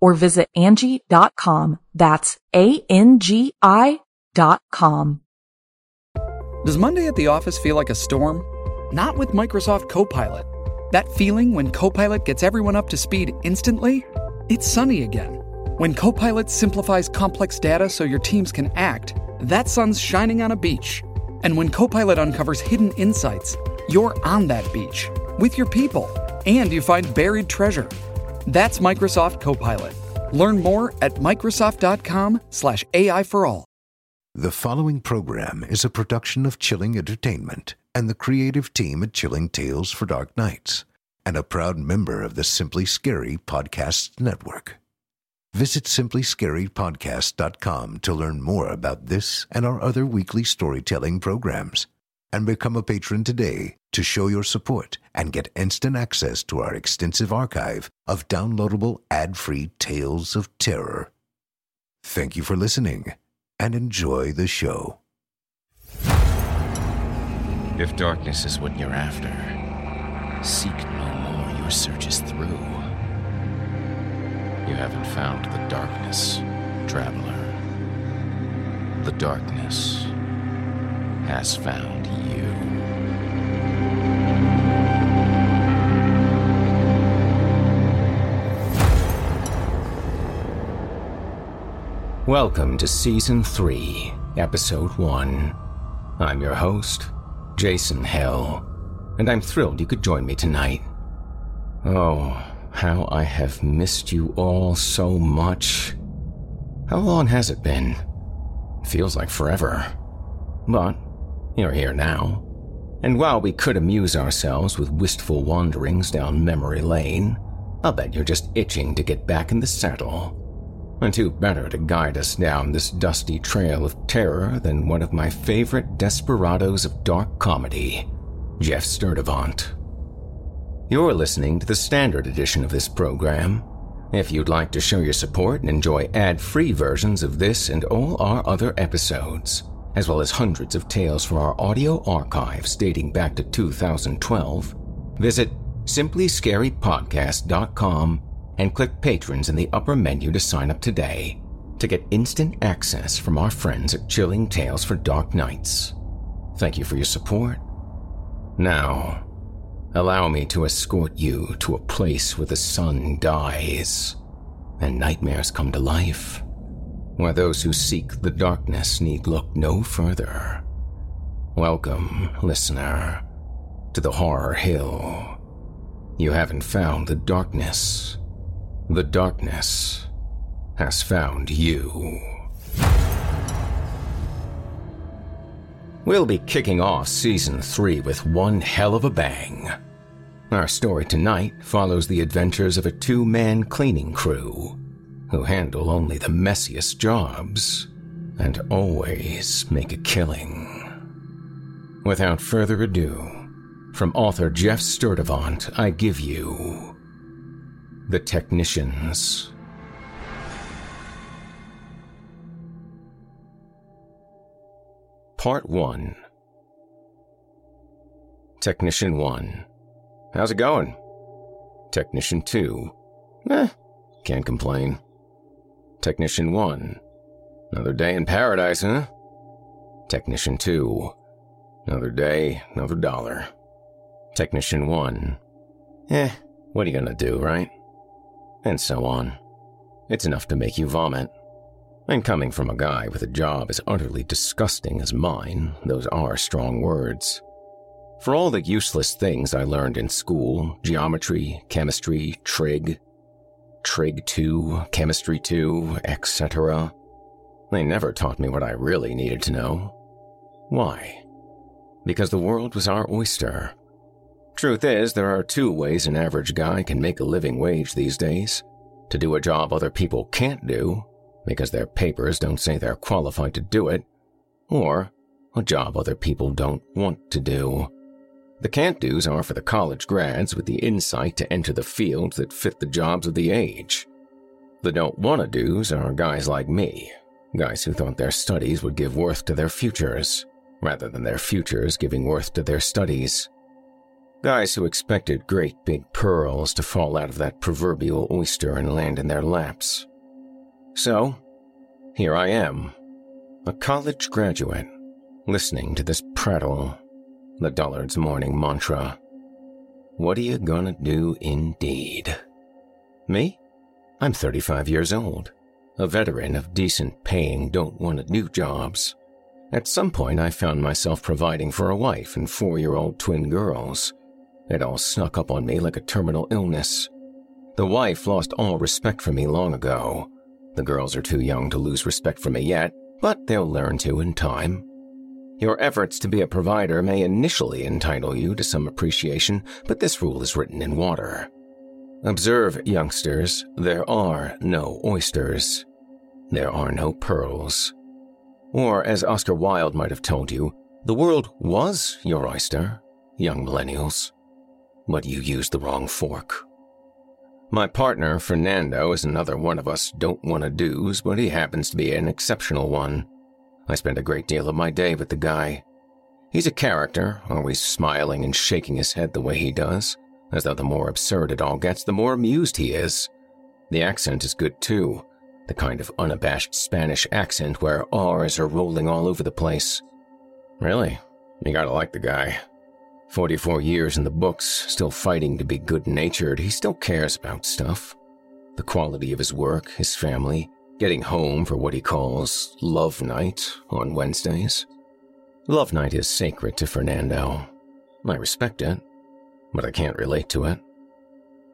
or visit Angi.com. That's A-N-G-I dot com. Does Monday at the office feel like a storm? Not with Microsoft Copilot. That feeling when Copilot gets everyone up to speed instantly? It's sunny again. When Copilot simplifies complex data so your teams can act, that sun's shining on a beach. And when Copilot uncovers hidden insights, you're on that beach with your people and you find buried treasure. That's Microsoft Copilot. Learn more at Microsoft.com/slash AI for all. The following program is a production of Chilling Entertainment and the creative team at Chilling Tales for Dark Nights, and a proud member of the Simply Scary Podcasts Network. Visit simplyscarypodcast.com to learn more about this and our other weekly storytelling programs and become a patron today to show your support and get instant access to our extensive archive of downloadable ad-free tales of terror. Thank you for listening and enjoy the show. If darkness is what you're after, seek no more. Your search is through. You haven't found the darkness, traveler. The darkness has found you. Welcome to Season 3, Episode 1. I'm your host, Jason Hill, and I'm thrilled you could join me tonight. Oh, how I have missed you all so much. How long has it been? Feels like forever. But you're here now. And while we could amuse ourselves with wistful wanderings down memory lane, I'll bet you're just itching to get back in the saddle. And who better to guide us down this dusty trail of terror than one of my favorite desperados of dark comedy, Jeff Sturdivant. You're listening to the standard edition of this program. If you'd like to show your support and enjoy ad free versions of this and all our other episodes, as well as hundreds of tales from our audio archives dating back to 2012, visit simplyscarypodcast.com and click Patrons in the upper menu to sign up today to get instant access from our friends at Chilling Tales for Dark Nights. Thank you for your support. Now, allow me to escort you to a place where the sun dies and nightmares come to life, where those who seek the darkness need look no further. Welcome, listener, to the Horror Hill. You haven't found the darkness the darkness has found you. We'll be kicking off season three with one hell of a bang. Our story tonight follows the adventures of a two man cleaning crew who handle only the messiest jobs and always make a killing. Without further ado, from author Jeff Sturdivant, I give you the technicians. Part 1 Technician 1 How's it going? Technician 2 Eh, can't complain. Technician 1 Another day in paradise, huh? Technician 2 Another day, another dollar. Technician 1 Eh, what are you gonna do, right? And so on. It's enough to make you vomit. And coming from a guy with a job as utterly disgusting as mine, those are strong words. For all the useless things I learned in school geometry, chemistry, trig, trig 2, chemistry 2, etc. They never taught me what I really needed to know. Why? Because the world was our oyster. Truth is, there are two ways an average guy can make a living wage these days to do a job other people can't do because their papers don't say they're qualified to do it, or a job other people don't want to do. The can't do's are for the college grads with the insight to enter the fields that fit the jobs of the age. The don't wanna do's are guys like me, guys who thought their studies would give worth to their futures, rather than their futures giving worth to their studies. Guys who expected great big pearls to fall out of that proverbial oyster and land in their laps. So, here I am, a college graduate, listening to this prattle, the Dullards morning mantra. What are you gonna do indeed? Me? I'm 35 years old, a veteran of decent paying, don't want to do jobs. At some point, I found myself providing for a wife and four year old twin girls. It all snuck up on me like a terminal illness. The wife lost all respect for me long ago, the girls are too young to lose respect for me yet, but they'll learn to in time. Your efforts to be a provider may initially entitle you to some appreciation, but this rule is written in water. Observe, youngsters, there are no oysters. There are no pearls. Or, as Oscar Wilde might have told you, the world was your oyster, young millennials. But you used the wrong fork. My partner, Fernando, is another one of us don't want to do's, but he happens to be an exceptional one. I spend a great deal of my day with the guy. He's a character, always smiling and shaking his head the way he does, as though the more absurd it all gets, the more amused he is. The accent is good too, the kind of unabashed Spanish accent where R's are rolling all over the place. Really, you gotta like the guy. 44 years in the books, still fighting to be good natured, he still cares about stuff. The quality of his work, his family, getting home for what he calls Love Night on Wednesdays. Love Night is sacred to Fernando. I respect it, but I can't relate to it.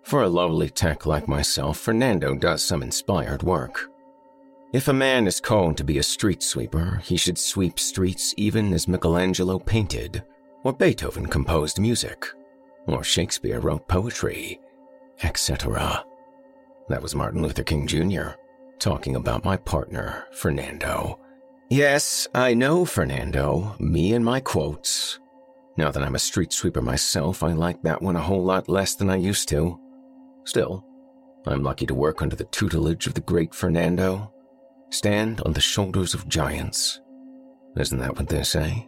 For a lovely tech like myself, Fernando does some inspired work. If a man is called to be a street sweeper, he should sweep streets even as Michelangelo painted or Beethoven composed music, or Shakespeare wrote poetry, etc. That was Martin Luther King Jr. talking about my partner, Fernando. Yes, I know Fernando, me and my quotes. Now that I'm a street sweeper myself, I like that one a whole lot less than I used to. Still, I'm lucky to work under the tutelage of the great Fernando. Stand on the shoulders of giants. Isn't that what they say?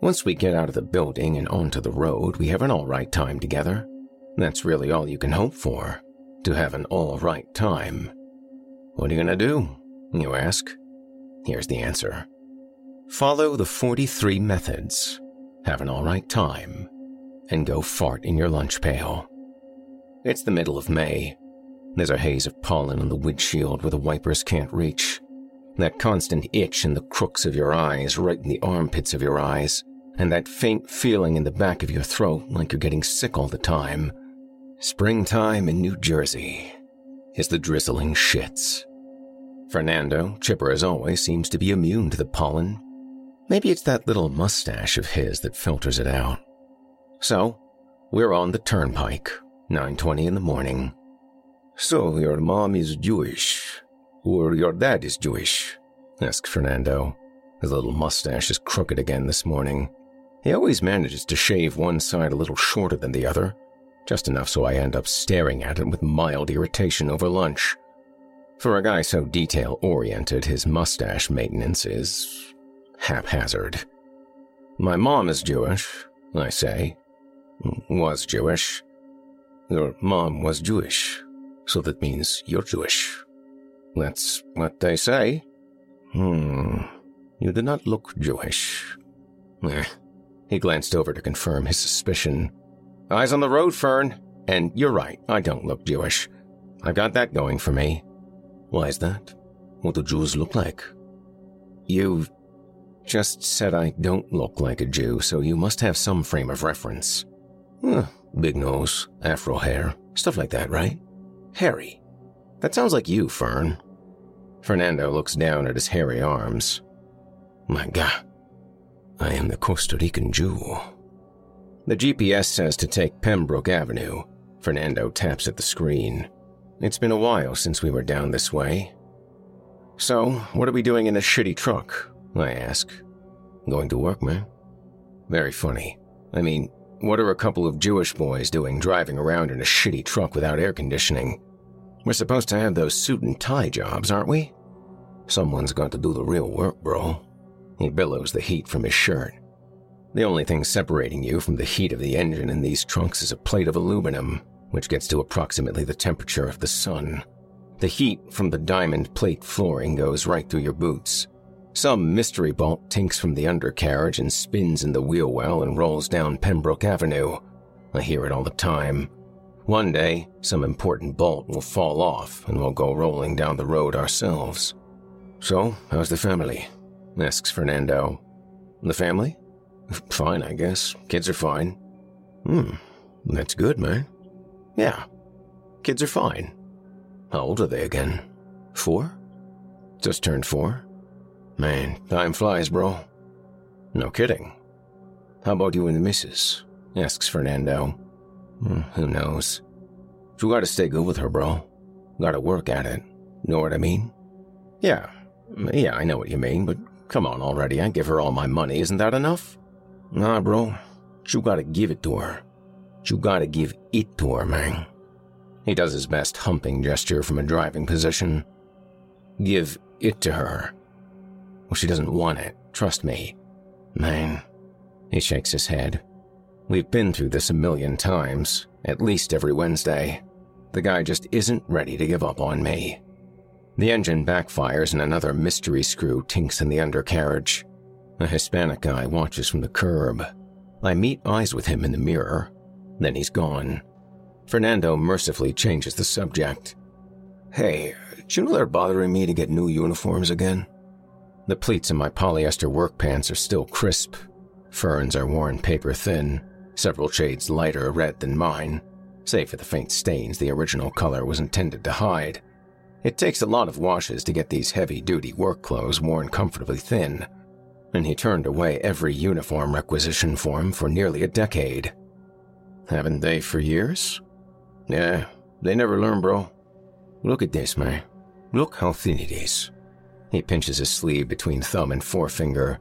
Once we get out of the building and onto the road, we have an all right time together. That's really all you can hope for, to have an all right time. What are you gonna do? You ask. Here's the answer Follow the 43 methods, have an all right time, and go fart in your lunch pail. It's the middle of May. There's a haze of pollen on the windshield where the wipers can't reach. That constant itch in the crooks of your eyes, right in the armpits of your eyes, and that faint feeling in the back of your throat like you're getting sick all the time. Springtime in New Jersey is the drizzling shits. Fernando, chipper as always, seems to be immune to the pollen. Maybe it's that little mustache of his that filters it out. So, we're on the turnpike, 9:20 in the morning. So your mom is Jewish, or your dad is Jewish? asked Fernando. His little mustache is crooked again this morning. He always manages to shave one side a little shorter than the other, just enough so I end up staring at it with mild irritation over lunch. For a guy so detail oriented, his mustache maintenance is haphazard. My mom is Jewish, I say. Was Jewish. Your mom was Jewish, so that means you're Jewish. That's what they say. Hmm, you do not look Jewish. Eh, he glanced over to confirm his suspicion. Eyes on the road, Fern. And you're right, I don't look Jewish. I've got that going for me. Why is that? what do Jews look like? You've just said I don't look like a Jew, so you must have some frame of reference. Huh, big nose, afro hair, stuff like that, right? Hairy. That sounds like you, Fern. Fernando looks down at his hairy arms. My God, I am the Costa Rican Jew. The GPS says to take Pembroke Avenue. Fernando taps at the screen. It's been a while since we were down this way. So, what are we doing in a shitty truck? I ask. Going to work, man. Very funny. I mean, what are a couple of Jewish boys doing driving around in a shitty truck without air conditioning? We're supposed to have those suit and tie jobs, aren't we? Someone's got to do the real work, bro. He billows the heat from his shirt. The only thing separating you from the heat of the engine in these trunks is a plate of aluminum, which gets to approximately the temperature of the sun. The heat from the diamond plate flooring goes right through your boots. Some mystery bolt tinks from the undercarriage and spins in the wheel well and rolls down Pembroke Avenue. I hear it all the time. One day, some important bolt will fall off and we'll go rolling down the road ourselves. So, how's the family? Asks Fernando. The family? Fine, I guess. Kids are fine. Hmm, that's good, man. Yeah, kids are fine. How old are they again? Four? Just turned four? Man, time flies, bro. No kidding. How about you and the missus? asks Fernando. Hmm, who knows? You gotta stay good with her, bro. Gotta work at it. Know what I mean? Yeah, yeah, I know what you mean, but come on already. I give her all my money. Isn't that enough? Nah, bro. You gotta give it to her. You gotta give it to her, man. He does his best humping gesture from a driving position. Give it to her. Well, she doesn't want it, trust me. Man. He shakes his head. We've been through this a million times, at least every Wednesday. The guy just isn't ready to give up on me. The engine backfires and another mystery screw tinks in the undercarriage. A Hispanic guy watches from the curb. I meet eyes with him in the mirror. Then he's gone. Fernando mercifully changes the subject. Hey, do you know they're bothering me to get new uniforms again? The pleats in my polyester work pants are still crisp. Fern's are worn paper thin, several shades lighter red than mine, save for the faint stains the original color was intended to hide. It takes a lot of washes to get these heavy duty work clothes worn comfortably thin, and he turned away every uniform requisition form for nearly a decade. Haven't they for years? Yeah, they never learn, bro. Look at this, man. Look how thin it is. He pinches his sleeve between thumb and forefinger.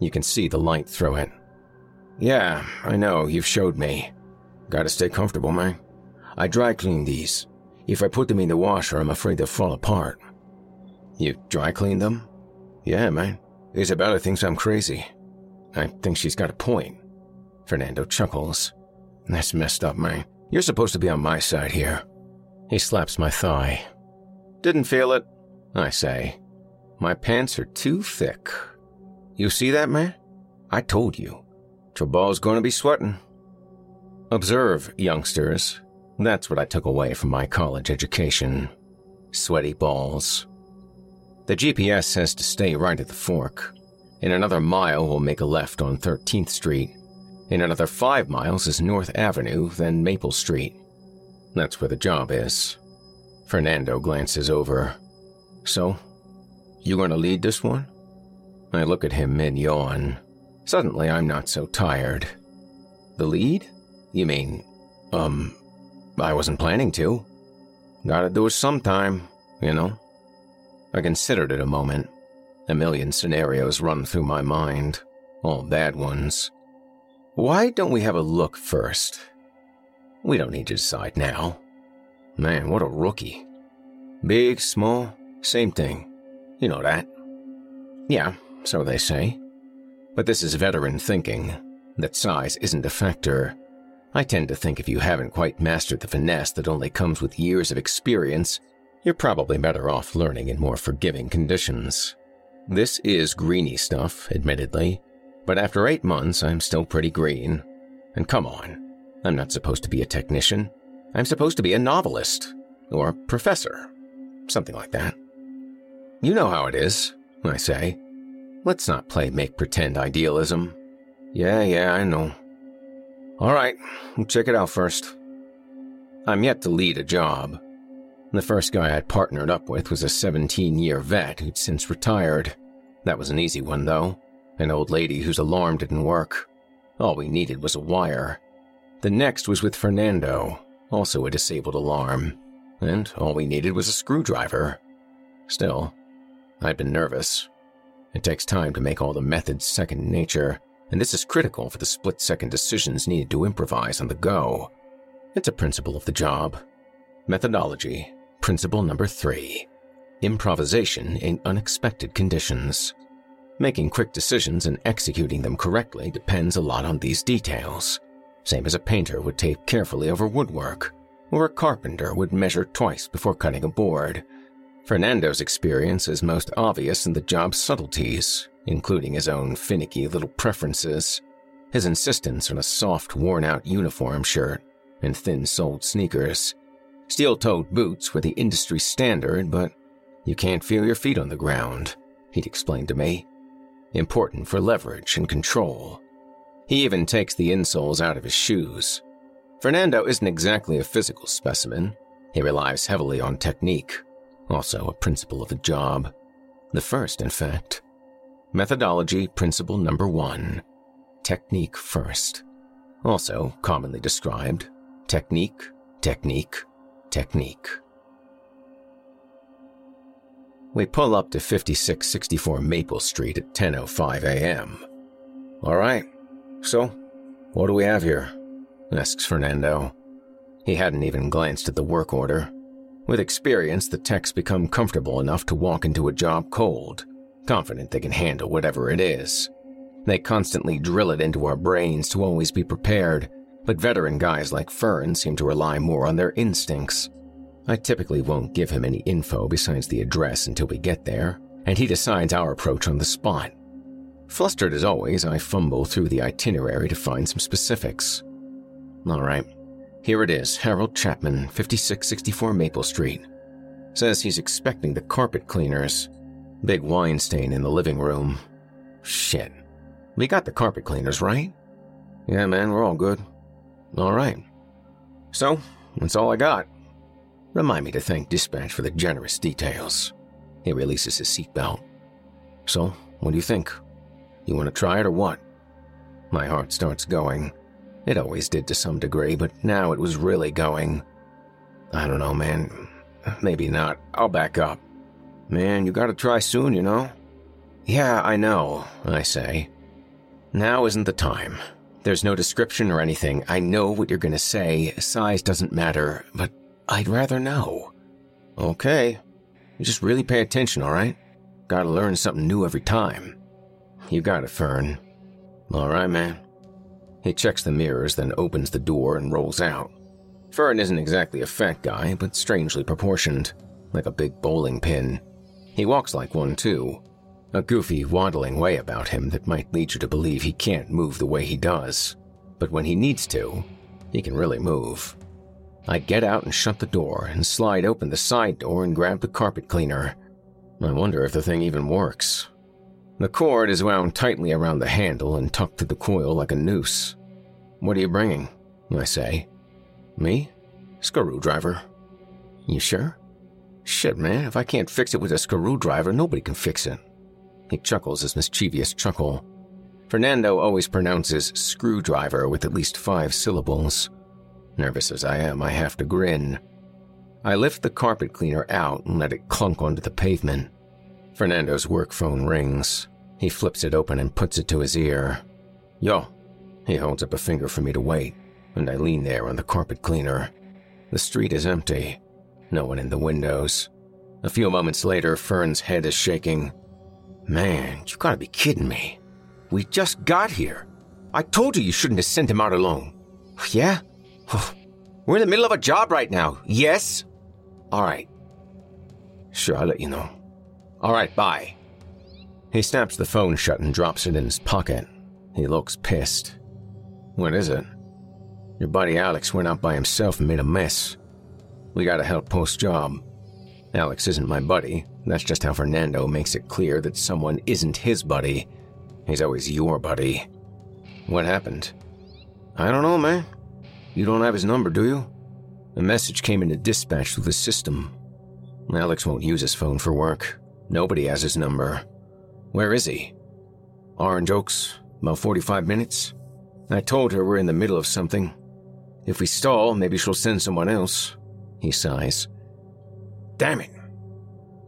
You can see the light through it. Yeah, I know, you've showed me. Gotta stay comfortable, man. I dry clean these. If I put them in the washer, I'm afraid they'll fall apart. You dry clean them? Yeah, man. Isabella thinks I'm crazy. I think she's got a point. Fernando chuckles. That's messed up, man. You're supposed to be on my side here. He slaps my thigh. Didn't feel it, I say. My pants are too thick. You see that, man? I told you. Trabal's gonna be sweating. Observe, youngsters. That's what I took away from my college education. Sweaty balls. The GPS says to stay right at the fork. In another mile, we'll make a left on 13th Street. In another five miles is North Avenue, then Maple Street. That's where the job is. Fernando glances over. So, you gonna lead this one? I look at him mid yawn. Suddenly, I'm not so tired. The lead? You mean, um, I wasn't planning to. Gotta do it sometime, you know? I considered it a moment. A million scenarios run through my mind, all bad ones. Why don't we have a look first? We don't need to decide now. Man, what a rookie. Big, small, same thing. You know that. Yeah, so they say. But this is veteran thinking, that size isn't a factor. I tend to think if you haven't quite mastered the finesse that only comes with years of experience, you're probably better off learning in more forgiving conditions. This is greeny stuff, admittedly, but after eight months, I'm still pretty green. And come on, I'm not supposed to be a technician. I'm supposed to be a novelist. Or professor. Something like that. You know how it is, I say. Let's not play make pretend idealism. Yeah, yeah, I know. All right, check it out first. I'm yet to lead a job. The first guy I'd partnered up with was a 17 year vet who'd since retired. That was an easy one, though. An old lady whose alarm didn't work. All we needed was a wire. The next was with Fernando, also a disabled alarm. And all we needed was a screwdriver. Still, I'd been nervous. It takes time to make all the methods second nature, and this is critical for the split second decisions needed to improvise on the go. It's a principle of the job. Methodology, principle number three improvisation in unexpected conditions. Making quick decisions and executing them correctly depends a lot on these details, same as a painter would tape carefully over woodwork, or a carpenter would measure twice before cutting a board. Fernando's experience is most obvious in the job's subtleties, including his own finicky little preferences, his insistence on a soft, worn out uniform shirt and thin soled sneakers. Steel toed boots were the industry standard, but you can't feel your feet on the ground, he'd explained to me. Important for leverage and control. He even takes the insoles out of his shoes. Fernando isn't exactly a physical specimen. He relies heavily on technique, also a principle of the job. The first, in fact. Methodology principle number one technique first. Also commonly described technique, technique, technique. We pull up to 5664 Maple Street at 10:05 a.m. All right. So, what do we have here? asks Fernando. He hadn't even glanced at the work order. With experience, the techs become comfortable enough to walk into a job cold, confident they can handle whatever it is. They constantly drill it into our brains to always be prepared, but veteran guys like Fern seem to rely more on their instincts. I typically won't give him any info besides the address until we get there, and he decides our approach on the spot. Flustered as always, I fumble through the itinerary to find some specifics. All right, here it is Harold Chapman, 5664 Maple Street. Says he's expecting the carpet cleaners. Big wine stain in the living room. Shit. We got the carpet cleaners, right? Yeah, man, we're all good. All right. So, that's all I got. Remind me to thank Dispatch for the generous details. He releases his seatbelt. So, what do you think? You want to try it or what? My heart starts going. It always did to some degree, but now it was really going. I don't know, man. Maybe not. I'll back up. Man, you gotta try soon, you know? Yeah, I know, I say. Now isn't the time. There's no description or anything. I know what you're gonna say. Size doesn't matter, but I'd rather know. Okay. You just really pay attention, alright? Gotta learn something new every time. You got it, Fern. Alright, man. He checks the mirrors, then opens the door and rolls out. Fern isn't exactly a fat guy, but strangely proportioned, like a big bowling pin. He walks like one, too. A goofy, waddling way about him that might lead you to believe he can't move the way he does. But when he needs to, he can really move. I get out and shut the door and slide open the side door and grab the carpet cleaner. I wonder if the thing even works. The cord is wound tightly around the handle and tucked to the coil like a noose. What are you bringing? I say. Me? Screwdriver. You sure? Shit, man, if I can't fix it with a screwdriver, nobody can fix it. He chuckles his mischievous chuckle. Fernando always pronounces screwdriver with at least five syllables. Nervous as I am, I have to grin. I lift the carpet cleaner out and let it clunk onto the pavement. Fernando's work phone rings. He flips it open and puts it to his ear. Yo. He holds up a finger for me to wait, and I lean there on the carpet cleaner. The street is empty. No one in the windows. A few moments later, Fern's head is shaking. Man, you gotta be kidding me. We just got here. I told you you shouldn't have sent him out alone. Yeah? Oh, we're in the middle of a job right now. Yes? All right. Sure, I'll let you know. All right, bye. He snaps the phone shut and drops it in his pocket. He looks pissed. What is it? Your buddy Alex went out by himself and made a mess. We gotta help post job. Alex isn't my buddy, That's just how Fernando makes it clear that someone isn't his buddy. He's always your buddy. What happened? I don't know, man. You don't have his number, do you? A message came into dispatch through the system. Alex won't use his phone for work. Nobody has his number. Where is he? Orange Oaks, about 45 minutes. I told her we're in the middle of something. If we stall, maybe she'll send someone else. He sighs. Damn it.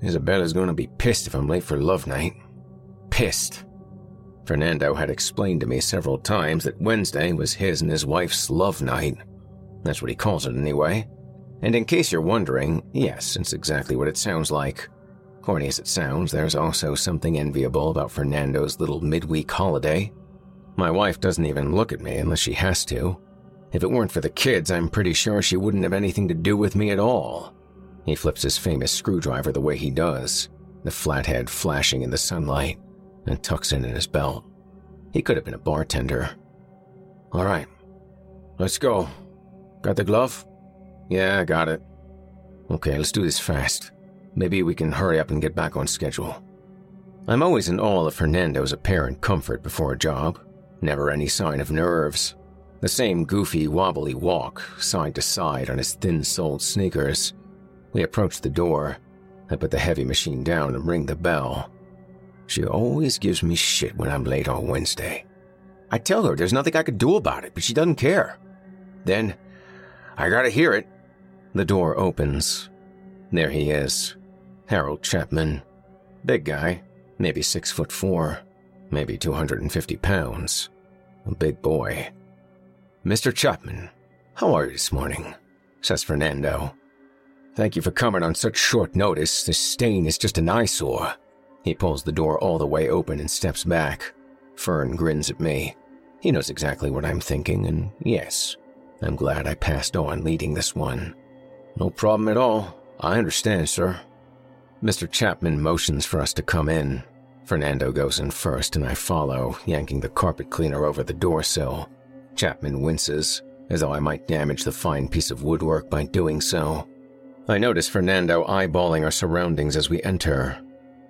Isabella's gonna be pissed if I'm late for love night. Pissed. Fernando had explained to me several times that Wednesday was his and his wife's love night. That's what he calls it anyway. And in case you're wondering, yes, it's exactly what it sounds like. Corny as it sounds, there's also something enviable about Fernando's little midweek holiday. My wife doesn't even look at me unless she has to. If it weren't for the kids, I'm pretty sure she wouldn't have anything to do with me at all. He flips his famous screwdriver the way he does, the flathead flashing in the sunlight, and tucks it in his belt. He could have been a bartender. All right, let's go. Got the glove? Yeah, I got it. Okay, let's do this fast. Maybe we can hurry up and get back on schedule. I'm always in awe of Fernando's apparent comfort before a job. Never any sign of nerves. The same goofy, wobbly walk, side to side on his thin soled sneakers. We approach the door. I put the heavy machine down and ring the bell. She always gives me shit when I'm late on Wednesday. I tell her there's nothing I could do about it, but she doesn't care. Then, I gotta hear it. The door opens. There he is, Harold Chapman. Big guy, maybe six foot four, maybe 250 pounds. A big boy. Mr. Chapman, how are you this morning? says Fernando. Thank you for coming on such short notice. This stain is just an eyesore. He pulls the door all the way open and steps back. Fern grins at me. He knows exactly what I'm thinking, and yes, I'm glad I passed on leading this one. No problem at all. I understand, sir. Mr. Chapman motions for us to come in. Fernando goes in first, and I follow, yanking the carpet cleaner over the door sill. Chapman winces, as though I might damage the fine piece of woodwork by doing so. I notice Fernando eyeballing our surroundings as we enter.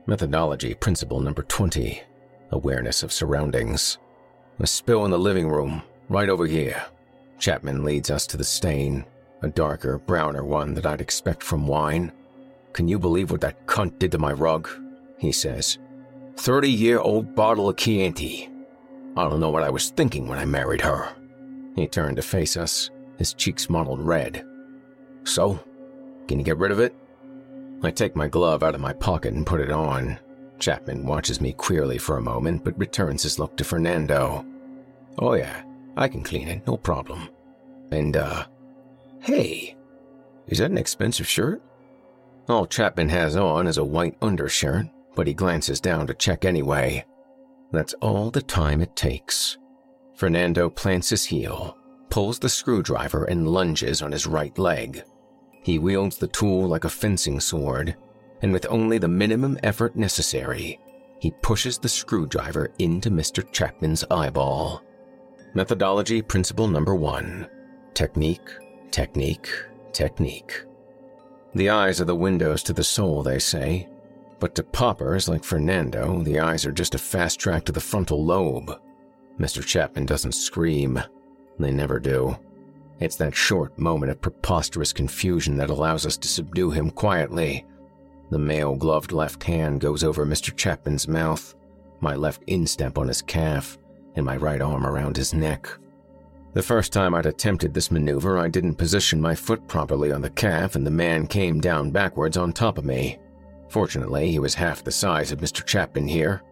Methodology principle number 20 Awareness of surroundings. A spill in the living room, right over here. Chapman leads us to the stain, a darker, browner one that I'd expect from wine. Can you believe what that cunt did to my rug? He says. 30 year old bottle of Chianti. I don't know what I was thinking when I married her. He turned to face us, his cheeks mottled red. So, can you get rid of it? I take my glove out of my pocket and put it on. Chapman watches me queerly for a moment, but returns his look to Fernando. Oh, yeah, I can clean it, no problem. And, uh, hey, is that an expensive shirt? All Chapman has on is a white undershirt, but he glances down to check anyway. That's all the time it takes. Fernando plants his heel, pulls the screwdriver, and lunges on his right leg. He wields the tool like a fencing sword, and with only the minimum effort necessary, he pushes the screwdriver into Mr. Chapman's eyeball. Methodology principle number one technique, technique, technique. The eyes are the windows to the soul, they say. But to paupers like Fernando, the eyes are just a fast track to the frontal lobe. Mr. Chapman doesn't scream. They never do. It's that short moment of preposterous confusion that allows us to subdue him quietly. The mail gloved left hand goes over Mr. Chapman's mouth, my left instep on his calf, and my right arm around his neck. The first time I'd attempted this maneuver, I didn't position my foot properly on the calf, and the man came down backwards on top of me. Fortunately, he was half the size of Mr. Chapman here.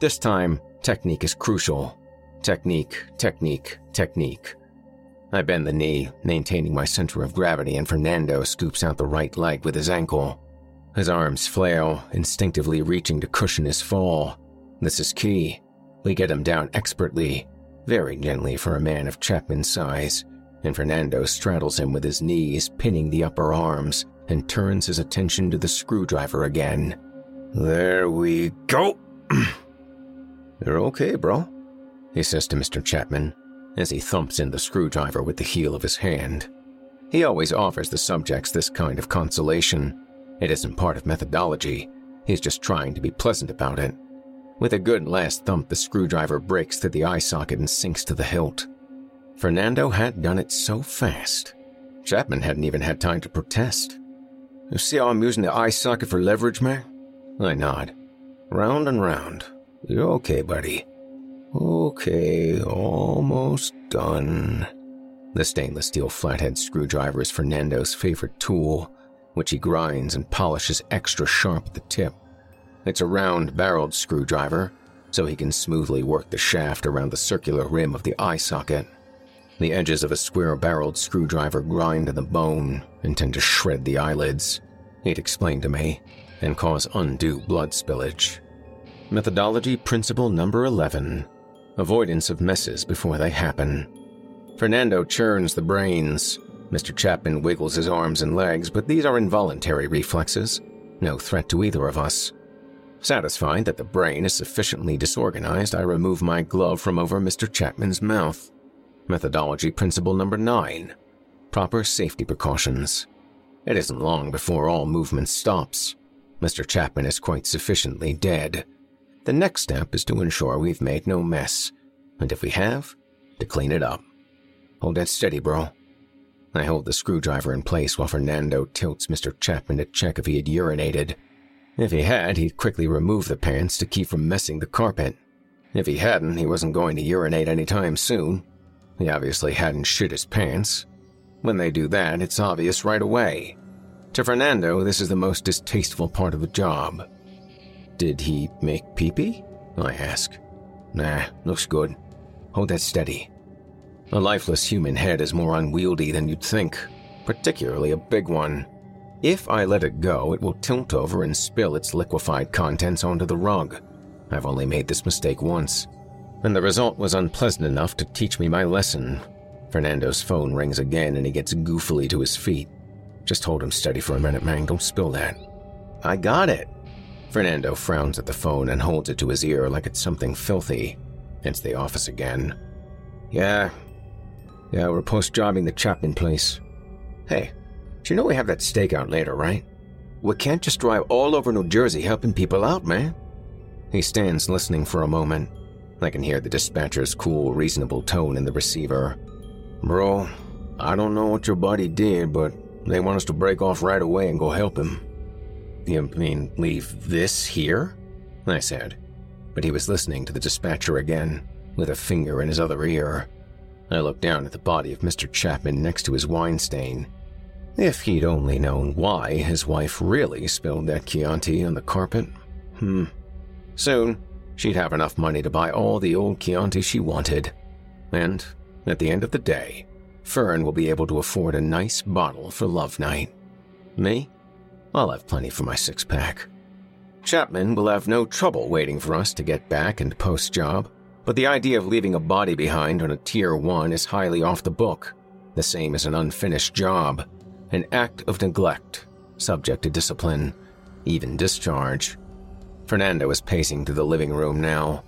This time, technique is crucial. Technique, technique, technique. I bend the knee, maintaining my center of gravity, and Fernando scoops out the right leg with his ankle. His arms flail, instinctively reaching to cushion his fall. This is key. We get him down expertly, very gently for a man of Chapman's size, and Fernando straddles him with his knees, pinning the upper arms, and turns his attention to the screwdriver again. There we go. You're okay, bro, he says to Mr. Chapman as he thumps in the screwdriver with the heel of his hand. He always offers the subjects this kind of consolation. It isn't part of methodology. He's just trying to be pleasant about it. With a good last thump, the screwdriver breaks through the eye socket and sinks to the hilt. Fernando had done it so fast. Chapman hadn't even had time to protest. You see how I'm using the eye socket for leverage, man? I nod. Round and round. You're okay, buddy. Okay, almost done. The stainless steel flathead screwdriver is Fernando's favorite tool, which he grinds and polishes extra sharp at the tip. It's a round barreled screwdriver, so he can smoothly work the shaft around the circular rim of the eye socket. The edges of a square barreled screwdriver grind in the bone and tend to shred the eyelids, he'd explained to me, and cause undue blood spillage. Methodology principle number 11 avoidance of messes before they happen. Fernando churns the brains. Mr. Chapman wiggles his arms and legs, but these are involuntary reflexes, no threat to either of us. Satisfied that the brain is sufficiently disorganized, I remove my glove from over Mr. Chapman's mouth. Methodology principle number nine proper safety precautions. It isn't long before all movement stops. Mr. Chapman is quite sufficiently dead. The next step is to ensure we've made no mess, and if we have, to clean it up. Hold that steady, bro. I hold the screwdriver in place while Fernando tilts Mr. Chapman to check if he had urinated. If he had, he'd quickly remove the pants to keep from messing the carpet. If he hadn't, he wasn't going to urinate any time soon. He obviously hadn't shit his pants. When they do that, it's obvious right away. To Fernando, this is the most distasteful part of the job. Did he make pee pee? I ask. Nah, looks good. Hold that steady. A lifeless human head is more unwieldy than you'd think, particularly a big one. If I let it go, it will tilt over and spill its liquefied contents onto the rug. I've only made this mistake once, and the result was unpleasant enough to teach me my lesson. Fernando's phone rings again and he gets goofily to his feet. Just hold him steady for a minute, man. Don't spill that. I got it. Fernando frowns at the phone and holds it to his ear like it's something filthy. It's the office again. Yeah. Yeah, we're post jobbing the Chapman place. Hey, you know we have that stakeout later, right? We can't just drive all over New Jersey helping people out, man. He stands listening for a moment. I can hear the dispatcher's cool, reasonable tone in the receiver. Bro, I don't know what your buddy did, but they want us to break off right away and go help him. You mean leave this here? I said. But he was listening to the dispatcher again, with a finger in his other ear. I looked down at the body of Mr. Chapman next to his wine stain if he'd only known why his wife really spilled that Chianti on the carpet. Hmm. Soon, she'd have enough money to buy all the old Chianti she wanted. And, at the end of the day, Fern will be able to afford a nice bottle for love night. Me? I'll have plenty for my six pack. Chapman will have no trouble waiting for us to get back and post job, but the idea of leaving a body behind on a Tier 1 is highly off the book, the same as an unfinished job an act of neglect, subject to discipline, even discharge. Fernando is pacing through the living room now.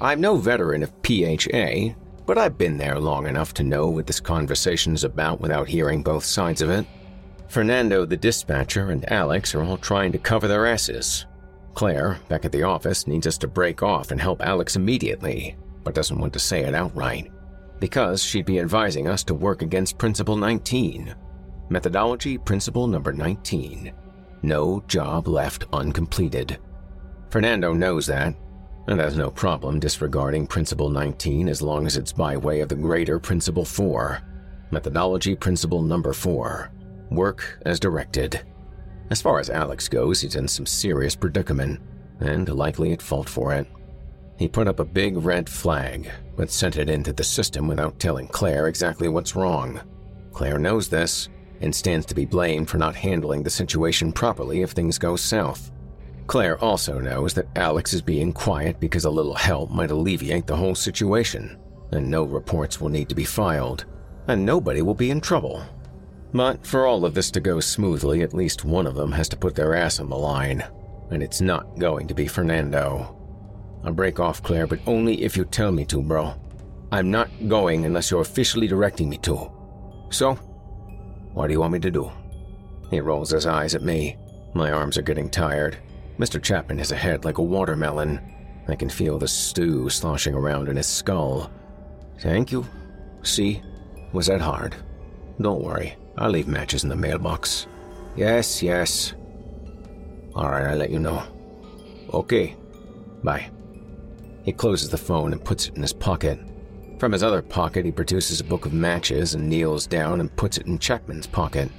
I'm no veteran of PHA, but I've been there long enough to know what this conversation is about without hearing both sides of it. Fernando, the dispatcher, and Alex are all trying to cover their asses. Claire, back at the office, needs us to break off and help Alex immediately, but doesn't want to say it outright. Because she'd be advising us to work against Principle 19, Methodology principle number 19 No job left uncompleted. Fernando knows that, and has no problem disregarding principle 19 as long as it's by way of the greater principle 4. Methodology principle number 4 Work as directed. As far as Alex goes, he's in some serious predicament, and likely at fault for it. He put up a big red flag, but sent it into the system without telling Claire exactly what's wrong. Claire knows this, and stands to be blamed for not handling the situation properly if things go south. Claire also knows that Alex is being quiet because a little help might alleviate the whole situation, and no reports will need to be filed, and nobody will be in trouble. But for all of this to go smoothly, at least one of them has to put their ass on the line, and it's not going to be Fernando. I'll break off, Claire, but only if you tell me to, bro. I'm not going unless you're officially directing me to. So, what do you want me to do? He rolls his eyes at me. My arms are getting tired. Mr. Chapman has a head like a watermelon. I can feel the stew sloshing around in his skull. Thank you. See? Was that hard? Don't worry, I'll leave matches in the mailbox. Yes, yes. Alright, I'll let you know. Okay. Bye. He closes the phone and puts it in his pocket. From his other pocket, he produces a book of matches and kneels down and puts it in Chapman's pocket.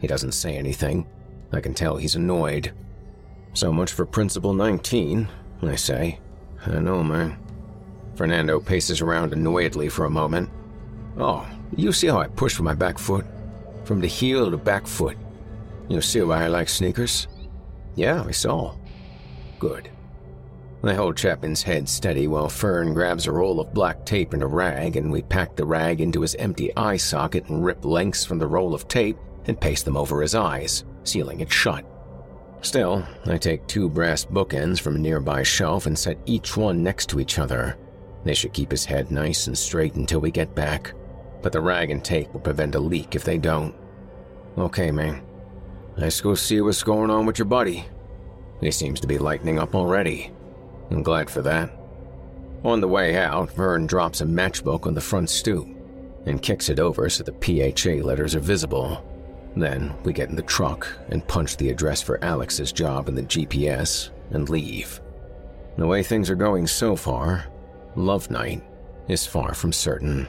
He doesn't say anything. I can tell he's annoyed. So much for Principle 19, I say. I know, man. Fernando paces around annoyedly for a moment. Oh, you see how I push with my back foot? From the heel to back foot. You see why I like sneakers? Yeah, I saw. Good. I hold Chapman's head steady while Fern grabs a roll of black tape and a rag, and we pack the rag into his empty eye socket and rip lengths from the roll of tape and paste them over his eyes, sealing it shut. Still, I take two brass bookends from a nearby shelf and set each one next to each other. They should keep his head nice and straight until we get back, but the rag and tape will prevent a leak if they don't. Okay, man. Let's go see what's going on with your buddy. He seems to be lightening up already. I'm glad for that. On the way out, Fern drops a matchbook on the front stoop and kicks it over so the PHA letters are visible. Then we get in the truck and punch the address for Alex's job in the GPS and leave. The way things are going so far, Love Night is far from certain.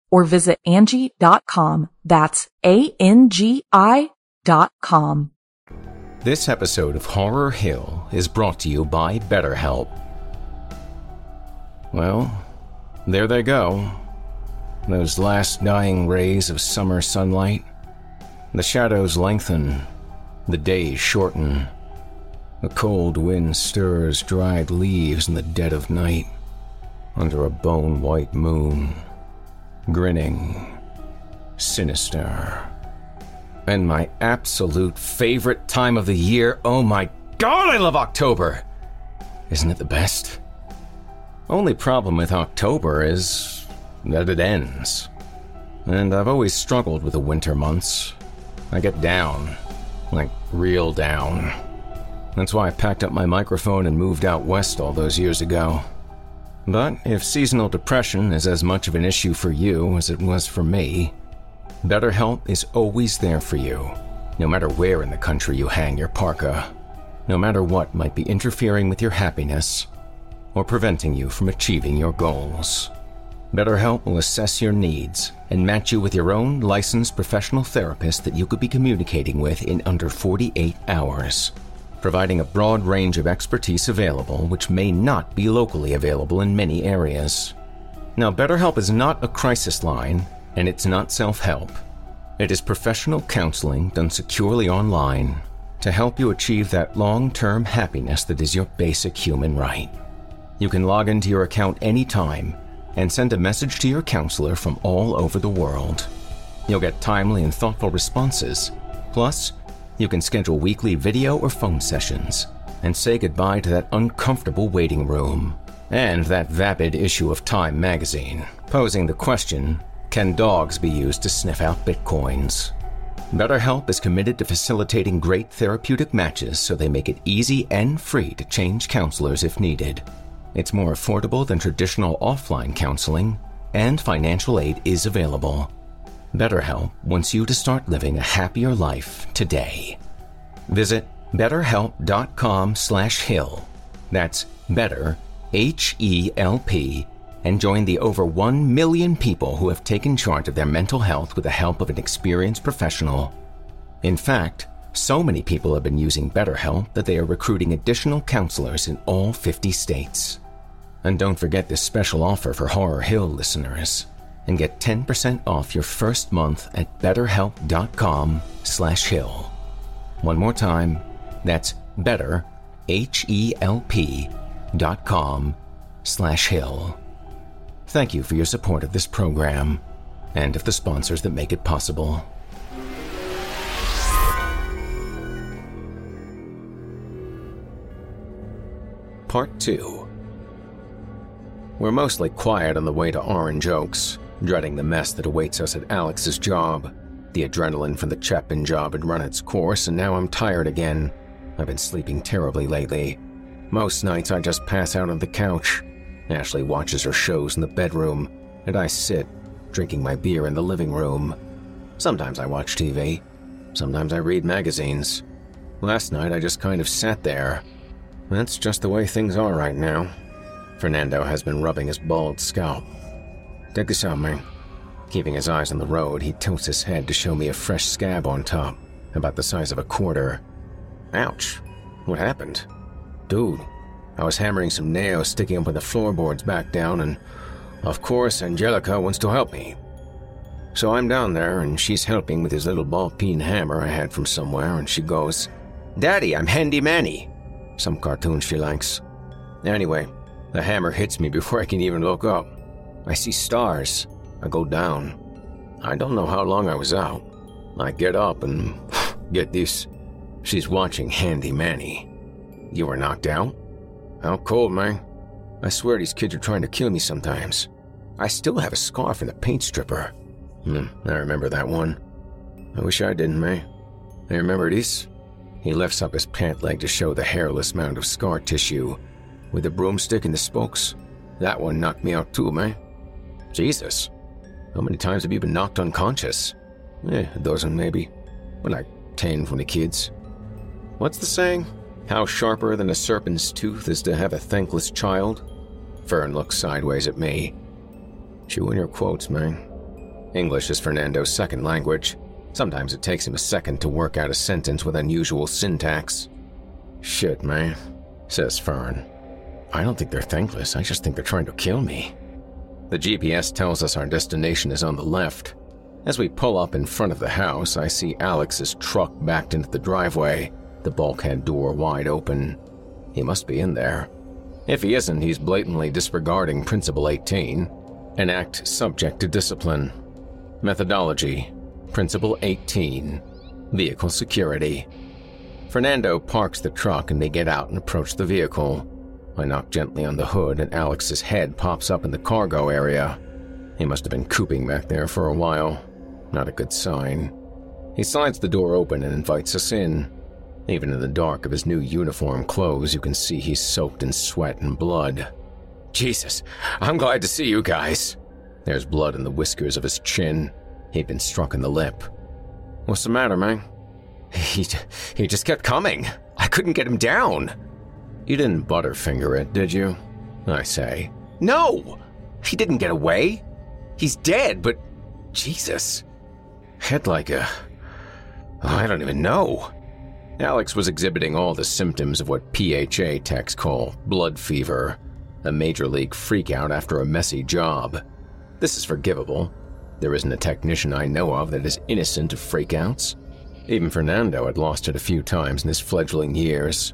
or visit Angi.com. That's A-N-G-I dot com. This episode of Horror Hill is brought to you by BetterHelp. Well, there they go. Those last dying rays of summer sunlight. The shadows lengthen, the days shorten. A cold wind stirs dried leaves in the dead of night under a bone white moon, grinning, sinister. And my absolute favorite time of the year oh my god, I love October! Isn't it the best? Only problem with October is that it ends. And I've always struggled with the winter months. I get down, like real down. That's why I packed up my microphone and moved out west all those years ago. But if seasonal depression is as much of an issue for you as it was for me, BetterHelp is always there for you, no matter where in the country you hang your parka, no matter what might be interfering with your happiness or preventing you from achieving your goals. BetterHelp will assess your needs and match you with your own licensed professional therapist that you could be communicating with in under 48 hours providing a broad range of expertise available which may not be locally available in many areas. Now, BetterHelp is not a crisis line, and it's not self help. It is professional counseling done securely online to help you achieve that long term happiness that is your basic human right. You can log into your account anytime and send a message to your counselor from all over the world. You'll get timely and thoughtful responses. Plus, you can schedule weekly video or phone sessions and say goodbye to that uncomfortable waiting room and that vapid issue of Time magazine, posing the question can dogs be used to sniff out bitcoins? BetterHelp is committed to facilitating great therapeutic matches so they make it easy and free to change counselors if needed. It's more affordable than traditional offline counseling, and financial aid is available. BetterHelp wants you to start living a happier life today. Visit betterhelp.com slash hill. That's better, H-E-L-P, and join the over 1 million people who have taken charge of their mental health with the help of an experienced professional. In fact, so many people have been using BetterHelp that they are recruiting additional counselors in all 50 states. And don't forget this special offer for Horror Hill listeners and get 10% off your first month at betterhelp.com slash hill. One more time, that's better, H-E-L-P dot com slash hill. Thank you for your support of this program and of the sponsors that make it possible. Part 2 We're mostly quiet on the way to Orange Oaks, dreading the mess that awaits us at Alex's job. The adrenaline from the Chapman job had run its course, and now I'm tired again. I've been sleeping terribly lately. Most nights I just pass out on the couch. Ashley watches her shows in the bedroom, and I sit, drinking my beer in the living room. Sometimes I watch TV. Sometimes I read magazines. Last night I just kind of sat there. That's just the way things are right now. Fernando has been rubbing his bald scalp. Take this out, man. Keeping his eyes on the road, he tilts his head to show me a fresh scab on top, about the size of a quarter. Ouch. What happened? Dude, I was hammering some nails sticking up when the floorboards back down, and of course, Angelica wants to help me. So I'm down there, and she's helping with his little ball peen hammer I had from somewhere, and she goes, Daddy, I'm Handy Manny. Some cartoon she likes. Anyway, the hammer hits me before I can even look up. I see stars. I go down. I don't know how long I was out. I get up and get this. She's watching Handy Manny. You were knocked out? How cold, man. I swear these kids are trying to kill me sometimes. I still have a scar from the paint stripper. Hmm, I remember that one. I wish I didn't, man. I remember this. He lifts up his pant leg to show the hairless mound of scar tissue, with the broomstick and the spokes. That one knocked me out too, man. Jesus. How many times have you been knocked unconscious? Eh, a dozen maybe. But like ten from the kids. What's the saying? How sharper than a serpent's tooth is to have a thankless child? Fern looks sideways at me. Chew in your quotes, man. English is Fernando's second language. Sometimes it takes him a second to work out a sentence with unusual syntax. Shit, man, says Fern. I don't think they're thankless, I just think they're trying to kill me. The GPS tells us our destination is on the left. As we pull up in front of the house, I see Alex's truck backed into the driveway, the bulkhead door wide open. He must be in there. If he isn't, he's blatantly disregarding Principle 18, an act subject to discipline. Methodology Principle 18 Vehicle Security. Fernando parks the truck and they get out and approach the vehicle. I knock gently on the hood and Alex's head pops up in the cargo area. He must have been cooping back there for a while. Not a good sign. He slides the door open and invites us in. Even in the dark of his new uniform clothes, you can see he's soaked in sweat and blood. Jesus, I'm glad to see you guys. There's blood in the whiskers of his chin. He'd been struck in the lip. What's the matter, man? He, he just kept coming. I couldn't get him down. You didn't butterfinger it, did you? I say. No! He didn't get away. He's dead, but Jesus. Had like a. I don't even know. Alex was exhibiting all the symptoms of what PHA techs call blood fever, a major league freakout after a messy job. This is forgivable. There isn't a technician I know of that is innocent of freakouts. Even Fernando had lost it a few times in his fledgling years.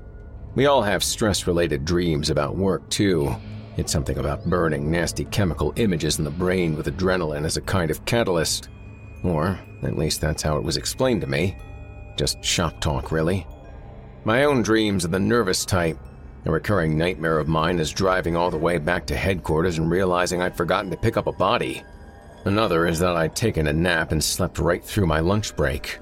We all have stress related dreams about work, too. It's something about burning nasty chemical images in the brain with adrenaline as a kind of catalyst. Or, at least that's how it was explained to me. Just shop talk, really. My own dreams are the nervous type. A recurring nightmare of mine is driving all the way back to headquarters and realizing I'd forgotten to pick up a body. Another is that I'd taken a nap and slept right through my lunch break.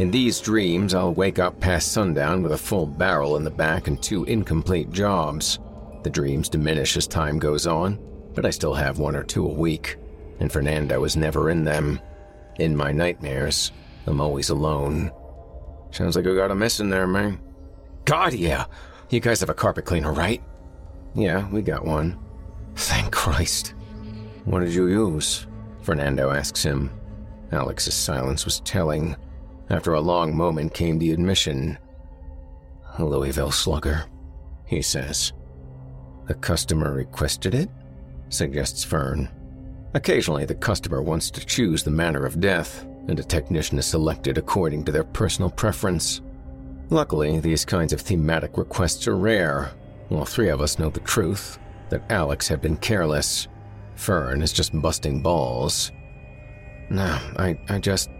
In these dreams, I'll wake up past sundown with a full barrel in the back and two incomplete jobs. The dreams diminish as time goes on, but I still have one or two a week, and Fernando is never in them. In my nightmares, I'm always alone. Sounds like we got a mess in there, man. God, yeah. You guys have a carpet cleaner, right? Yeah, we got one. Thank Christ. What did you use? Fernando asks him. Alex's silence was telling. After a long moment came the admission. A Louisville slugger, he says. The customer requested it? suggests Fern. Occasionally, the customer wants to choose the manner of death, and a technician is selected according to their personal preference. Luckily, these kinds of thematic requests are rare. All three of us know the truth that Alex had been careless. Fern is just busting balls. No, I, I just.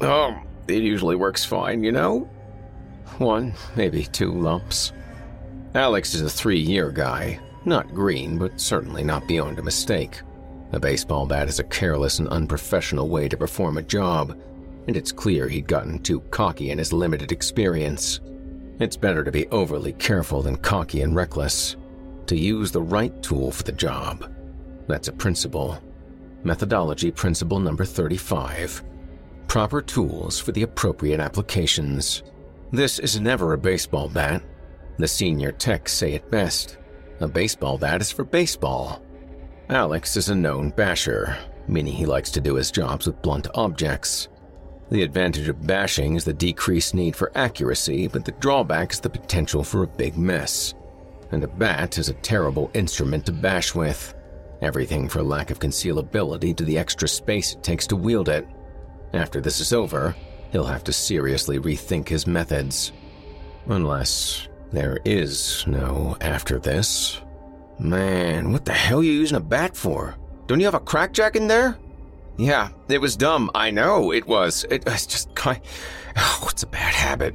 Oh, it usually works fine, you know? One, maybe two lumps. Alex is a three year guy. Not green, but certainly not beyond a mistake. A baseball bat is a careless and unprofessional way to perform a job, and it's clear he'd gotten too cocky in his limited experience. It's better to be overly careful than cocky and reckless. To use the right tool for the job. That's a principle. Methodology principle number 35. Proper tools for the appropriate applications. This is never a baseball bat. The senior techs say it best. A baseball bat is for baseball. Alex is a known basher, meaning he likes to do his jobs with blunt objects. The advantage of bashing is the decreased need for accuracy, but the drawback is the potential for a big mess. And a bat is a terrible instrument to bash with. Everything for lack of concealability to the extra space it takes to wield it. After this is over, he'll have to seriously rethink his methods. Unless there is no after this. Man, what the hell are you using a bat for? Don't you have a crackjack in there? Yeah, it was dumb. I know it was. It was just kind. Oh, it's a bad habit.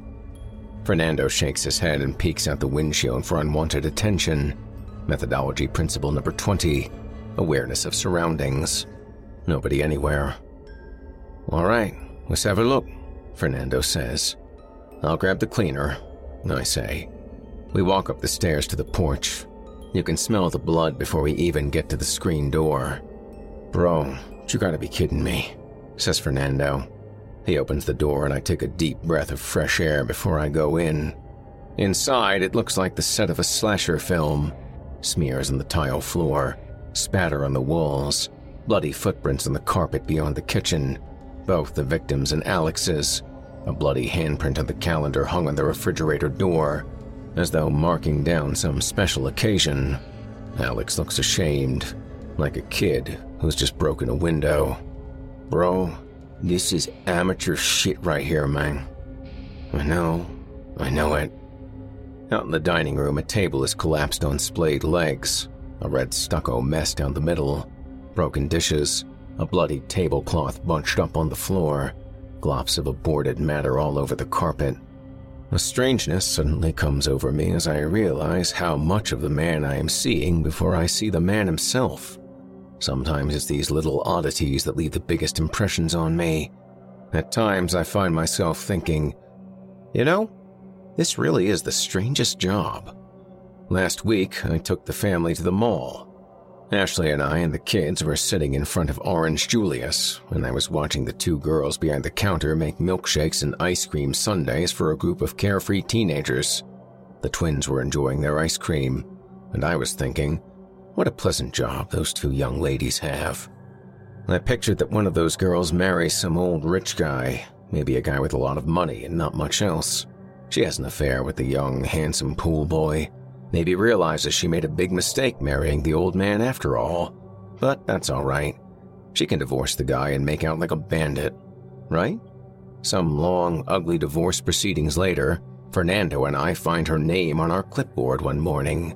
Fernando shakes his head and peeks out the windshield for unwanted attention. Methodology principle number 20 awareness of surroundings. Nobody anywhere. All right, let's have a look, Fernando says. I'll grab the cleaner, I say. We walk up the stairs to the porch. You can smell the blood before we even get to the screen door. Bro, you gotta be kidding me, says Fernando. He opens the door and I take a deep breath of fresh air before I go in. Inside, it looks like the set of a slasher film. Smears on the tile floor, spatter on the walls, bloody footprints on the carpet beyond the kitchen, both the victims and Alex's, a bloody handprint on the calendar hung on the refrigerator door, as though marking down some special occasion. Alex looks ashamed, like a kid who's just broken a window. Bro, this is amateur shit right here, man. I know, I know it. Out in the dining room, a table is collapsed on splayed legs, a red stucco mess down the middle, broken dishes, a bloody tablecloth bunched up on the floor, glops of aborted matter all over the carpet. A strangeness suddenly comes over me as I realize how much of the man I am seeing before I see the man himself. Sometimes it's these little oddities that leave the biggest impressions on me. At times I find myself thinking, you know, this really is the strangest job. Last week, I took the family to the mall. Ashley and I and the kids were sitting in front of Orange Julius, and I was watching the two girls behind the counter make milkshakes and ice cream sundaes for a group of carefree teenagers. The twins were enjoying their ice cream, and I was thinking, what a pleasant job those two young ladies have. I pictured that one of those girls marries some old rich guy, maybe a guy with a lot of money and not much else. She has an affair with the young, handsome pool boy Maybe realizes she made a big mistake marrying the old man after all. But that's alright. She can divorce the guy and make out like a bandit, right? Some long, ugly divorce proceedings later, Fernando and I find her name on our clipboard one morning.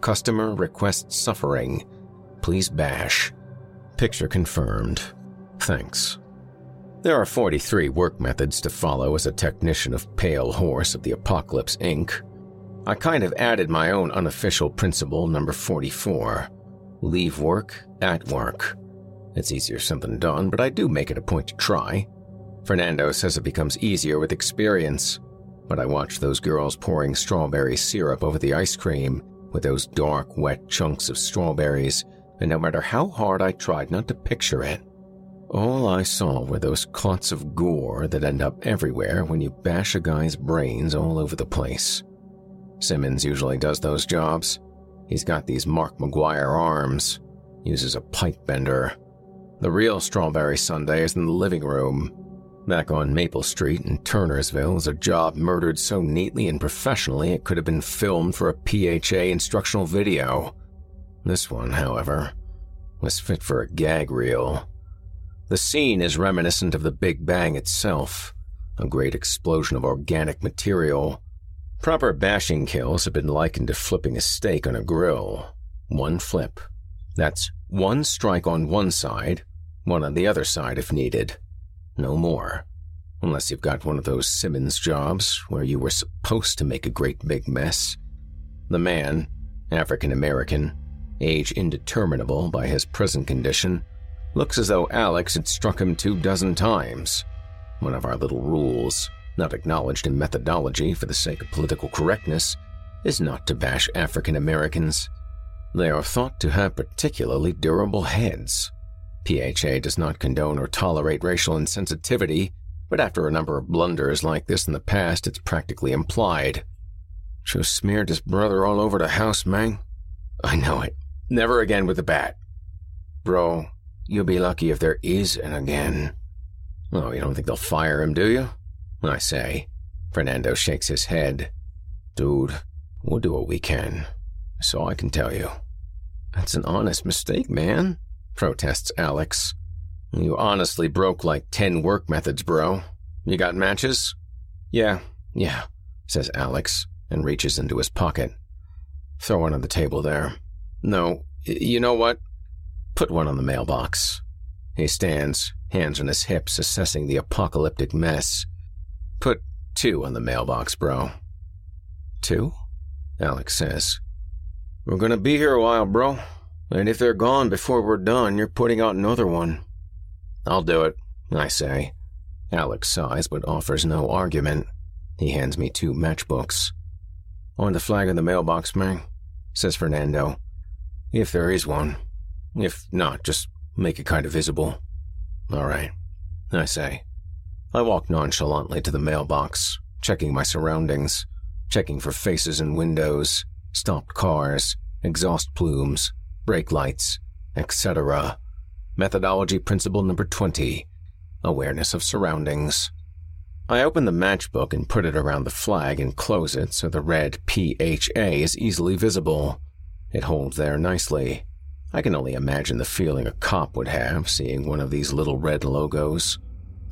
Customer requests suffering. Please bash. Picture confirmed. Thanks. There are 43 work methods to follow as a technician of Pale Horse of the Apocalypse Inc. I kind of added my own unofficial principle number 44 leave work at work. It's easier said than done, but I do make it a point to try. Fernando says it becomes easier with experience, but I watch those girls pouring strawberry syrup over the ice cream with those dark, wet chunks of strawberries, and no matter how hard I tried not to picture it, all I saw were those clots of gore that end up everywhere when you bash a guy's brains all over the place. Simmons usually does those jobs. He's got these Mark McGwire arms, uses a pipe bender. The real strawberry sundae is in the living room. Back on Maple Street in Turnersville is a job murdered so neatly and professionally it could have been filmed for a PHA instructional video. This one, however, was fit for a gag reel. The scene is reminiscent of the Big Bang itself, a great explosion of organic material. Proper bashing kills have been likened to flipping a steak on a grill. One flip. That's one strike on one side, one on the other side if needed. No more. Unless you've got one of those Simmons jobs where you were supposed to make a great big mess. The man, African American, age indeterminable by his present condition, looks as though Alex had struck him two dozen times. One of our little rules, not acknowledged in methodology for the sake of political correctness, is not to bash African Americans. They are thought to have particularly durable heads. PHA does not condone or tolerate racial insensitivity, but after a number of blunders like this in the past, it's practically implied. Just smeared his brother all over the house, man. I know it. Never again with the bat. Bro, you'll be lucky if there is an again. Oh, you don't think they'll fire him, do you? I say. Fernando shakes his head. Dude, we'll do what we can. So I can tell you. That's an honest mistake, man, protests Alex. You honestly broke like 10 work methods, bro. You got matches? Yeah, yeah, says Alex and reaches into his pocket. Throw one on the table there. No, you know what? Put one on the mailbox. He stands, hands on his hips, assessing the apocalyptic mess. Put two on the mailbox, bro. Two? Alex says. We're gonna be here a while, bro. And if they're gone before we're done, you're putting out another one. I'll do it, I say. Alex sighs but offers no argument. He hands me two matchbooks. On the flag of the mailbox, man, says Fernando. If there is one. If not, just make it kind of visible. All right, I say. I walk nonchalantly to the mailbox, checking my surroundings, checking for faces in windows, stopped cars, exhaust plumes, brake lights, etc. Methodology principle number 20 Awareness of surroundings. I open the matchbook and put it around the flag and close it so the red PHA is easily visible. It holds there nicely. I can only imagine the feeling a cop would have seeing one of these little red logos.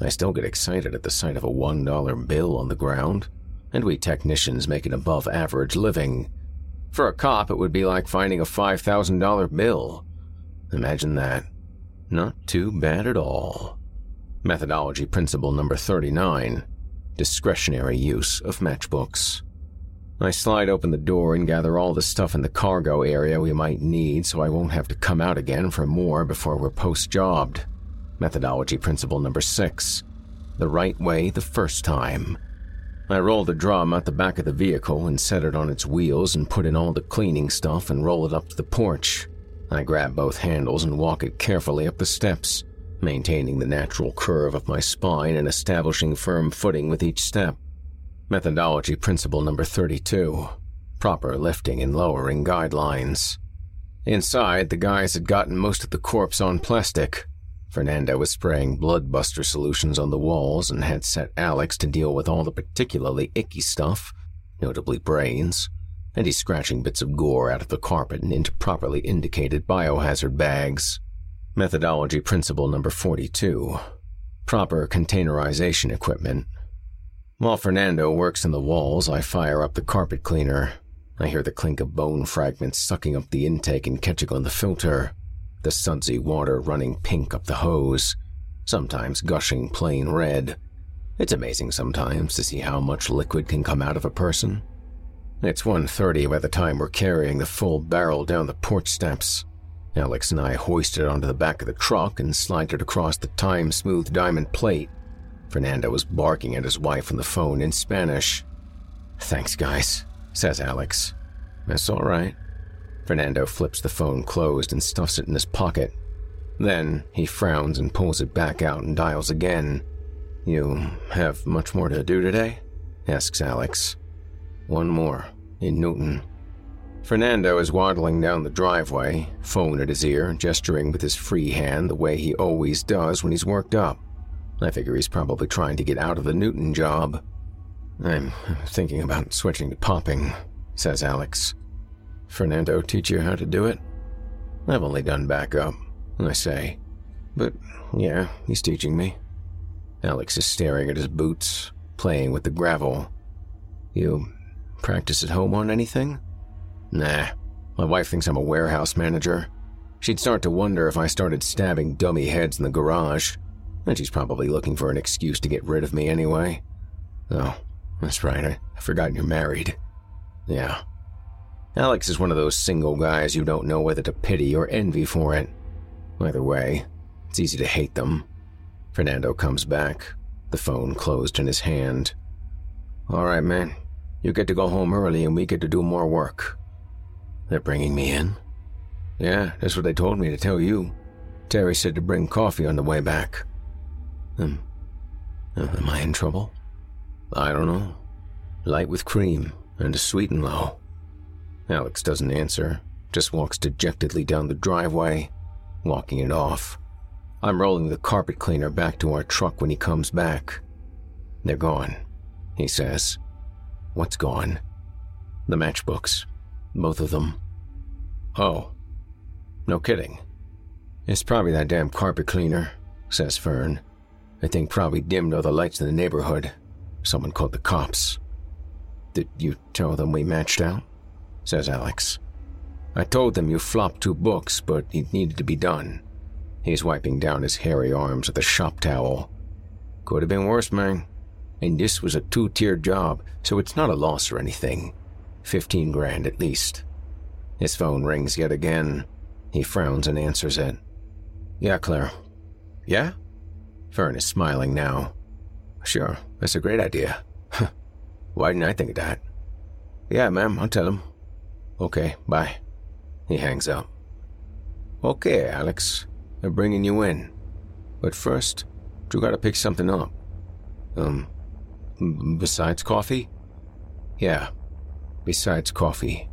I still get excited at the sight of a $1 bill on the ground, and we technicians make an above average living. For a cop, it would be like finding a $5,000 bill. Imagine that. Not too bad at all. Methodology principle number 39 Discretionary use of matchbooks. I slide open the door and gather all the stuff in the cargo area we might need so I won't have to come out again for more before we're post jobbed. Methodology principle number six the right way the first time. I roll the drum out the back of the vehicle and set it on its wheels and put in all the cleaning stuff and roll it up to the porch. I grab both handles and walk it carefully up the steps, maintaining the natural curve of my spine and establishing firm footing with each step. Methodology principle number 32 proper lifting and lowering guidelines. Inside, the guys had gotten most of the corpse on plastic. Fernando was spraying bloodbuster solutions on the walls and had set Alex to deal with all the particularly icky stuff, notably brains, and he's scratching bits of gore out of the carpet and into properly indicated biohazard bags. Methodology principle number 42 proper containerization equipment. While Fernando works in the walls, I fire up the carpet cleaner. I hear the clink of bone fragments sucking up the intake and catching on the filter, the sudsy water running pink up the hose, sometimes gushing plain red. It's amazing sometimes to see how much liquid can come out of a person. It's 1.30 by the time we're carrying the full barrel down the porch steps. Alex and I hoist it onto the back of the truck and slide it across the time-smooth diamond plate Fernando was barking at his wife on the phone in Spanish. Thanks, guys, says Alex. That's all right. Fernando flips the phone closed and stuffs it in his pocket. Then he frowns and pulls it back out and dials again. You have much more to do today? asks Alex. One more, in Newton. Fernando is waddling down the driveway, phone at his ear, gesturing with his free hand the way he always does when he's worked up. I figure he's probably trying to get out of the Newton job. I'm thinking about switching to popping, says Alex. Fernando teach you how to do it? I've only done backup, I say. But yeah, he's teaching me. Alex is staring at his boots, playing with the gravel. You practice at home on anything? Nah, my wife thinks I'm a warehouse manager. She'd start to wonder if I started stabbing dummy heads in the garage, and she's probably looking for an excuse to get rid of me anyway. Oh, that's right, I, I forgot you're married. Yeah. Alex is one of those single guys you don't know whether to pity or envy for it. Either way, it's easy to hate them. Fernando comes back, the phone closed in his hand. All right, man. You get to go home early and we get to do more work. They're bringing me in? Yeah, that's what they told me to tell you. Terry said to bring coffee on the way back. Um, am I in trouble? I don't know. Light with cream and a sweet and low. Alex doesn't answer, just walks dejectedly down the driveway, walking it off. I'm rolling the carpet cleaner back to our truck when he comes back. They're gone, he says. What's gone? The matchbooks. Both of them. Oh. No kidding. It's probably that damn carpet cleaner, says Fern. I think probably dimmed all the lights in the neighborhood. Someone called the cops. Did you tell them we matched out? Says Alex. I told them you flopped two books, but it needed to be done. He's wiping down his hairy arms with a shop towel. Could have been worse, man. And this was a two tier job, so it's not a loss or anything. Fifteen grand at least. His phone rings yet again. He frowns and answers it. Yeah, Claire. Yeah? Fern is smiling now. Sure, that's a great idea. Why didn't I think of that? Yeah, ma'am, I'll tell him. Okay, bye. He hangs up. Okay, Alex. They're bringing you in. But first, you gotta pick something up. Um, besides coffee? Yeah, besides coffee.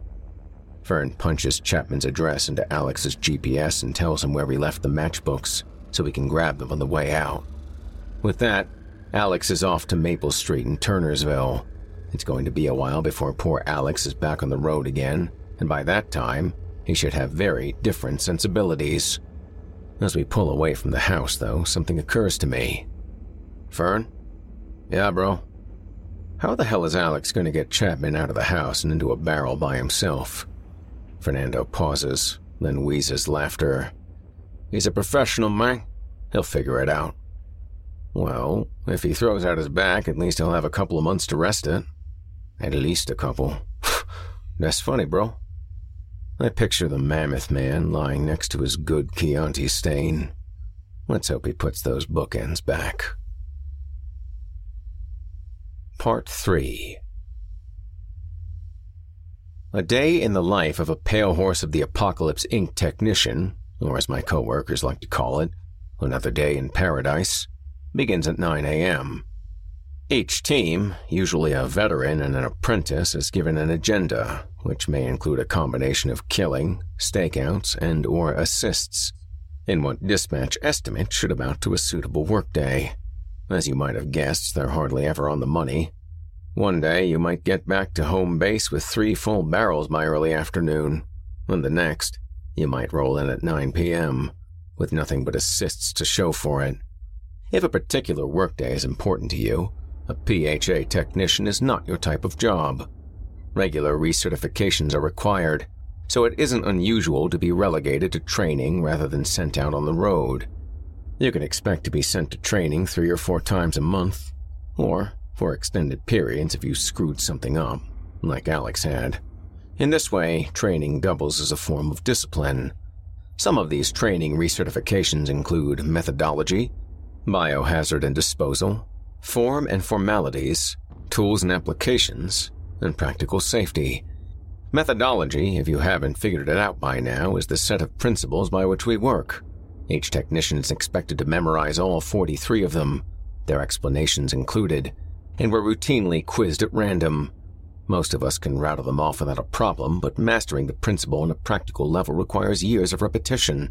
Fern punches Chapman's address into Alex's GPS and tells him where we left the matchbooks so we can grab them on the way out. With that, Alex is off to Maple Street in Turnersville. It's going to be a while before poor Alex is back on the road again, and by that time, he should have very different sensibilities. As we pull away from the house, though, something occurs to me. Fern? Yeah, bro. How the hell is Alex going to get Chapman out of the house and into a barrel by himself? Fernando pauses, then wheezes laughter. He's a professional, man. He'll figure it out. Well, if he throws out his back, at least he'll have a couple of months to rest it. At least a couple. That's funny, bro. I picture the mammoth man lying next to his good Chianti stain. Let's hope he puts those bookends back. Part 3 A day in the life of a pale horse of the apocalypse Inc. technician, or as my coworkers like to call it, another day in paradise, begins at 9 a.m. Each team, usually a veteran and an apprentice, is given an agenda, which may include a combination of killing, stakeouts, and or assists, in what dispatch estimate should amount to a suitable workday. As you might have guessed, they're hardly ever on the money. One day you might get back to home base with three full barrels by early afternoon, and the next, you might roll in at 9 p.m., with nothing but assists to show for it. If a particular workday is important to you, a PHA technician is not your type of job. Regular recertifications are required, so it isn't unusual to be relegated to training rather than sent out on the road. You can expect to be sent to training three or four times a month, or for extended periods if you screwed something up, like Alex had. In this way, training doubles as a form of discipline. Some of these training recertifications include methodology, biohazard and disposal, form and formalities, tools and applications, and practical safety. Methodology, if you haven't figured it out by now, is the set of principles by which we work. Each technician is expected to memorize all 43 of them, their explanations included, and we're routinely quizzed at random. Most of us can rattle them off without a problem, but mastering the principle on a practical level requires years of repetition,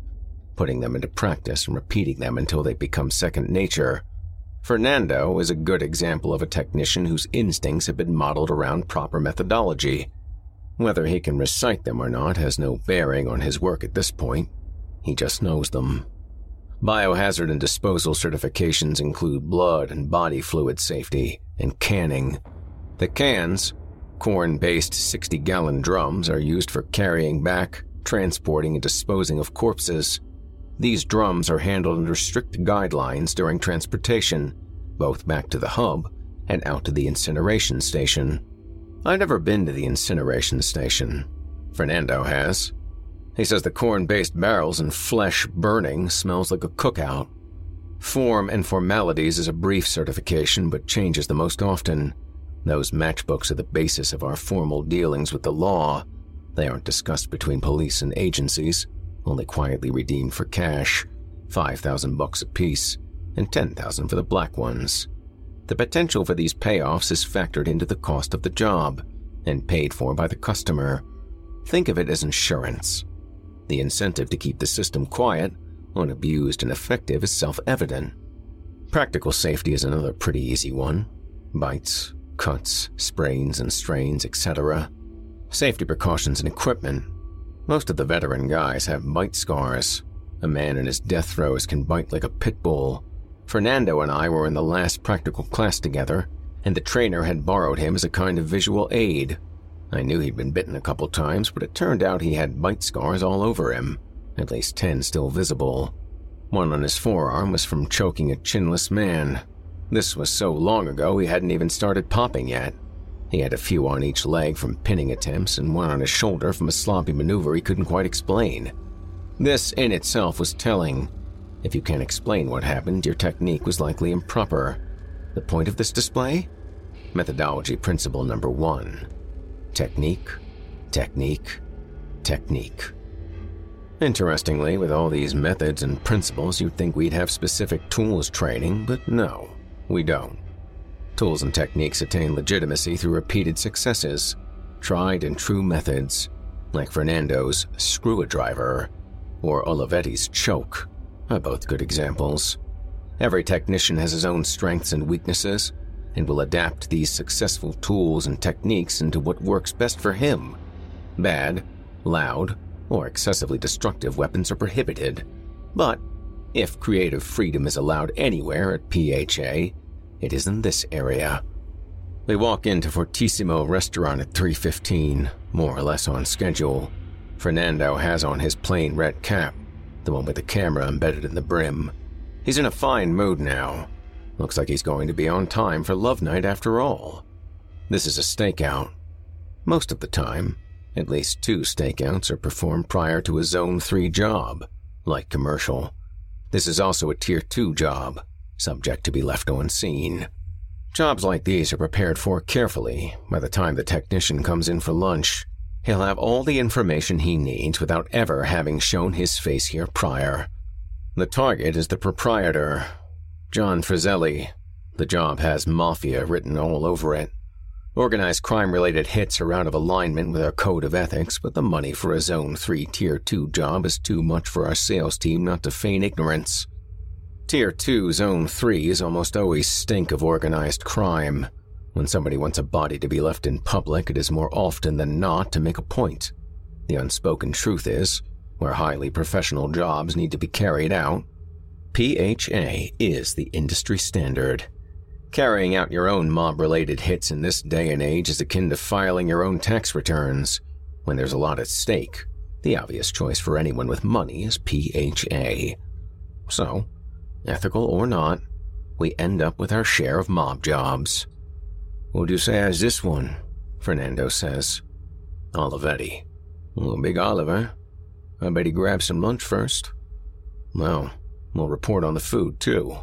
putting them into practice and repeating them until they become second nature. Fernando is a good example of a technician whose instincts have been modeled around proper methodology. Whether he can recite them or not has no bearing on his work at this point. He just knows them. Biohazard and disposal certifications include blood and body fluid safety and canning. The cans, corn based 60 gallon drums, are used for carrying back, transporting, and disposing of corpses. These drums are handled under strict guidelines during transportation, both back to the hub and out to the incineration station. I've never been to the incineration station. Fernando has. He says the corn based barrels and flesh burning smells like a cookout. Form and formalities is a brief certification but changes the most often. Those matchbooks are the basis of our formal dealings with the law. They aren't discussed between police and agencies, only quietly redeemed for cash 5,000 bucks apiece, and 10,000 for the black ones. The potential for these payoffs is factored into the cost of the job and paid for by the customer. Think of it as insurance. The incentive to keep the system quiet, unabused, and effective is self evident. Practical safety is another pretty easy one bites, cuts, sprains and strains, etc. Safety precautions and equipment. Most of the veteran guys have bite scars. A man in his death throes can bite like a pit bull. Fernando and I were in the last practical class together, and the trainer had borrowed him as a kind of visual aid I knew he'd been bitten a couple times, but it turned out he had bite scars all over him, at least ten still visible. One on his forearm was from choking a chinless man. This was so long ago he hadn't even started popping yet. He had a few on each leg from pinning attempts and one on his shoulder from a sloppy maneuver he couldn't quite explain. This in itself was telling. If you can't explain what happened, your technique was likely improper. The point of this display? Methodology principle number one Technique, technique, technique. Interestingly, with all these methods and principles, you'd think we'd have specific tools training, but no, we don't. Tools and techniques attain legitimacy through repeated successes, tried and true methods, like Fernando's screw-a-driver or Olivetti's choke, are both good examples. Every technician has his own strengths and weaknesses, and will adapt these successful tools and techniques into what works best for him. Bad, loud, or excessively destructive weapons are prohibited. But if creative freedom is allowed anywhere at PHA, it is in this area. We walk into Fortissimo restaurant at 3:15, more or less on schedule. Fernando has on his plain red cap, the one with the camera embedded in the brim. He's in a fine mood now, Looks like he's going to be on time for Love Night after all. This is a stakeout. Most of the time, at least two stakeouts are performed prior to a Zone 3 job, like commercial. This is also a Tier 2 job, subject to be left on scene. Jobs like these are prepared for carefully by the time the technician comes in for lunch. He'll have all the information he needs without ever having shown his face here prior. The target is the proprietor, John Frizzelli. The job has mafia written all over it. Organized crime related hits are out of alignment with our code of ethics, but the money for a Zone 3 Tier 2 job is too much for our sales team not to feign ignorance. Tier 2 Zone 3 is almost always stink of organized crime. When somebody wants a body to be left in public, it is more often than not to make a point. The unspoken truth is, where highly professional jobs need to be carried out, PHA is the industry standard. Carrying out your own mob related hits in this day and age is akin to filing your own tax returns. When there's a lot at stake, the obvious choice for anyone with money is PHA. So, ethical or not, we end up with our share of mob jobs. What do you say as this one? Fernando says. Olivetti. Well, big Oliver. I bet he grabbed some lunch first. Well, We'll report on the food, too.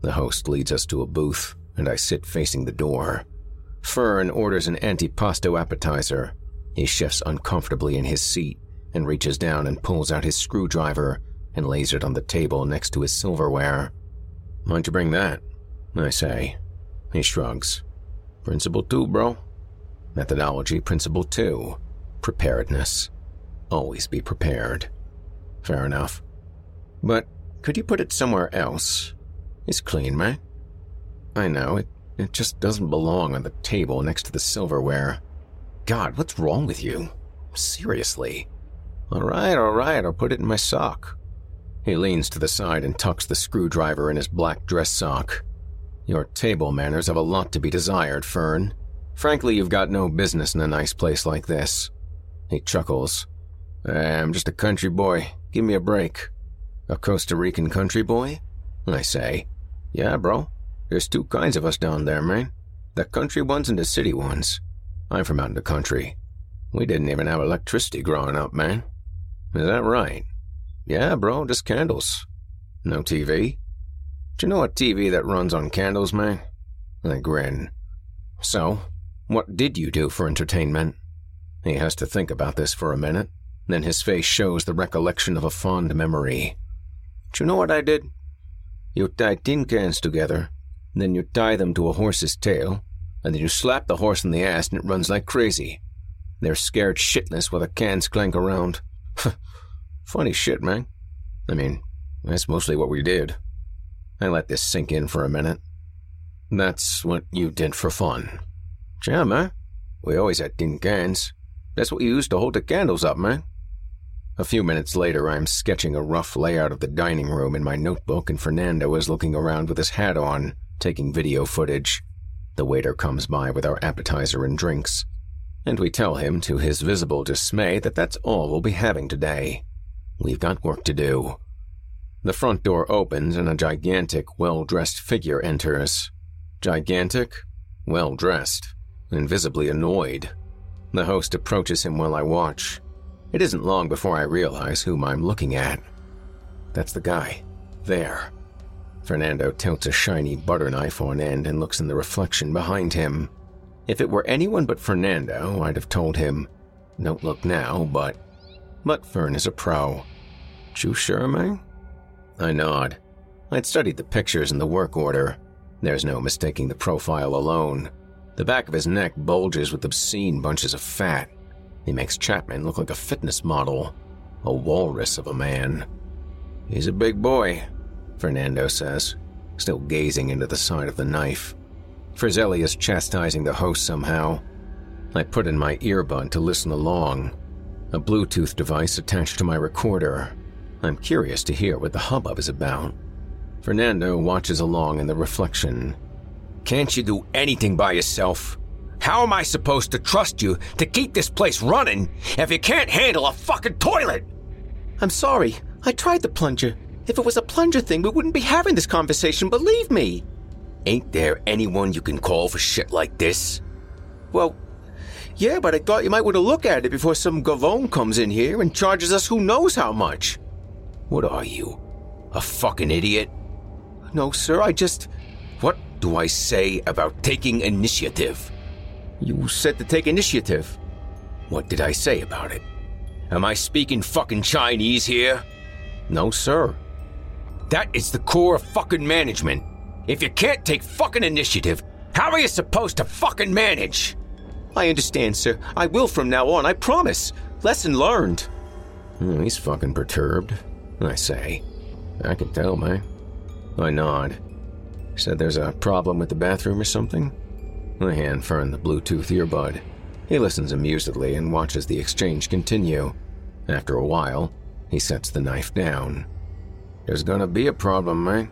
The host leads us to a booth, and I sit facing the door. Fern orders an antipasto appetizer. He shifts uncomfortably in his seat and reaches down and pulls out his screwdriver and lays it on the table next to his silverware. Why'd you bring that? I say. He shrugs. Principle two, bro. Methodology principle two preparedness. Always be prepared. Fair enough. But could you put it somewhere else? It's clean, man. I know, it, it just doesn't belong on the table next to the silverware. God, what's wrong with you? Seriously. All right, all right, I'll put it in my sock. He leans to the side and tucks the screwdriver in his black dress sock. Your table manners have a lot to be desired, Fern. Frankly, you've got no business in a nice place like this. He chuckles. Eh, I'm just a country boy. Give me a break. A Costa Rican country boy? I say. Yeah, bro. There's two kinds of us down there, man. The country ones and the city ones. I'm from out in the country. We didn't even have electricity growing up, man. Is that right? Yeah, bro, just candles. No TV? Do you know a TV that runs on candles, man? I grin. So, what did you do for entertainment? He has to think about this for a minute, then his face shows the recollection of a fond memory. Do you know what I did? You tie tin cans together, then you tie them to a horse's tail, and then you slap the horse in the ass and it runs like crazy. They're scared shitless while the cans clank around. Funny shit, man. I mean, that's mostly what we did. I let this sink in for a minute. That's what you did for fun. Yeah, man. We always had tin cans. That's what you used to hold the candles up, man. A few minutes later, I'm sketching a rough layout of the dining room in my notebook, and Fernando is looking around with his hat on, taking video footage. The waiter comes by with our appetizer and drinks and we tell him, to his visible dismay, that that's all we'll be having today. We've got work to do. The front door opens and a gigantic, well dressed figure enters. Gigantic, well dressed, and visibly annoyed. The host approaches him while I watch. It isn't long before I realize whom I'm looking at. That's the guy. There. Fernando tilts a shiny butter knife on end and looks in the reflection behind him. If it were anyone but Fernando, I'd have told him, don't look now, but. But Fern is a pro. You sure, man? I nod. I'd studied the pictures in the work order. There's no mistaking the profile alone. The back of his neck bulges with obscene bunches of fat. He makes Chapman look like a fitness model, a walrus of a man. He's a big boy, Fernando says, still gazing into the side of the knife. Frizzelli is chastising the host somehow. I put in my earbud to listen along, a Bluetooth device attached to my recorder. I'm curious to hear what the hubbub is about. Fernando watches along in the reflection. Can't you do anything by yourself? How am I supposed to trust you to keep this place running if you can't handle a fucking toilet? I'm sorry. I tried the plunger. If it was a plunger thing, we wouldn't be having this conversation, believe me. Ain't there anyone you can call for shit like this? Well, yeah, but I thought you might want to look at it before some gavone comes in here and charges us who knows how much. What are you? A fucking idiot? No, sir, I just. What do I say about taking initiative? You said to take initiative. What did I say about it? Am I speaking fucking Chinese here? No, sir. That is the core of fucking management. If you can't take fucking initiative, how are you supposed to fucking manage? I understand, sir. I will from now on, I promise. Lesson learned. Oh, he's fucking perturbed, I say. I can tell, man. I nod. Said there's a problem with the bathroom or something? I hand Fern the Bluetooth earbud. He listens amusedly and watches the exchange continue. After a while, he sets the knife down. There's gonna be a problem, man.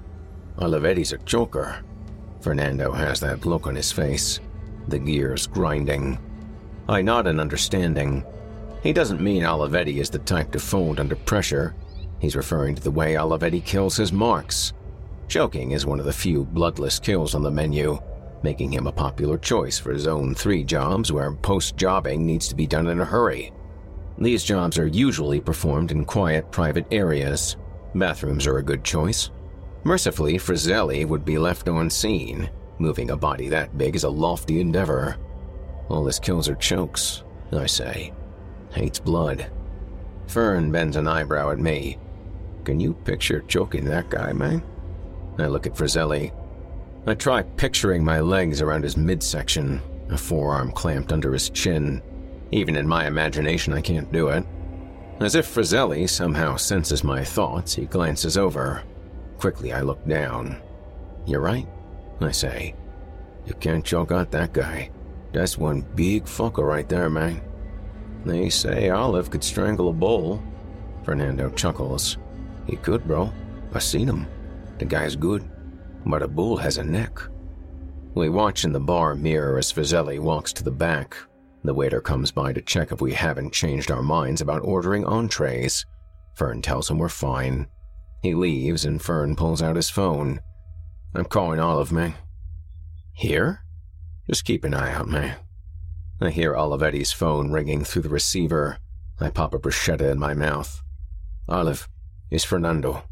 Olivetti's a choker. Fernando has that look on his face, the gears grinding. I nod in understanding. He doesn't mean Olivetti is the type to fold under pressure. He's referring to the way Olivetti kills his marks. Choking is one of the few bloodless kills on the menu, making him a popular choice for Zone 3 jobs where post jobbing needs to be done in a hurry. These jobs are usually performed in quiet, private areas. Bathrooms are a good choice. Mercifully, Frizzelli would be left unseen. Moving a body that big is a lofty endeavor. All his kills are chokes, I say. Hates blood. Fern bends an eyebrow at me. Can you picture choking that guy, man? I look at Frizzelli. I try picturing my legs around his midsection, a forearm clamped under his chin. Even in my imagination, I can't do it. As if Frizzelli somehow senses my thoughts, he glances over. Quickly, I look down. You're right, I say. You can't choke out that guy. That's one big fucker right there, man. They say Olive could strangle a bull. Fernando chuckles. He could, bro. I seen him. The guy's good. But a bull has a neck. We watch in the bar mirror as Frizzelli walks to the back. The waiter comes by to check if we haven't changed our minds about ordering entrees. Fern tells him we're fine. He leaves and Fern pulls out his phone. I'm calling Olive, man. Here? Just keep an eye out, man. I hear Olivetti's phone ringing through the receiver. I pop a bruschetta in my mouth. Olive, it's Fernando.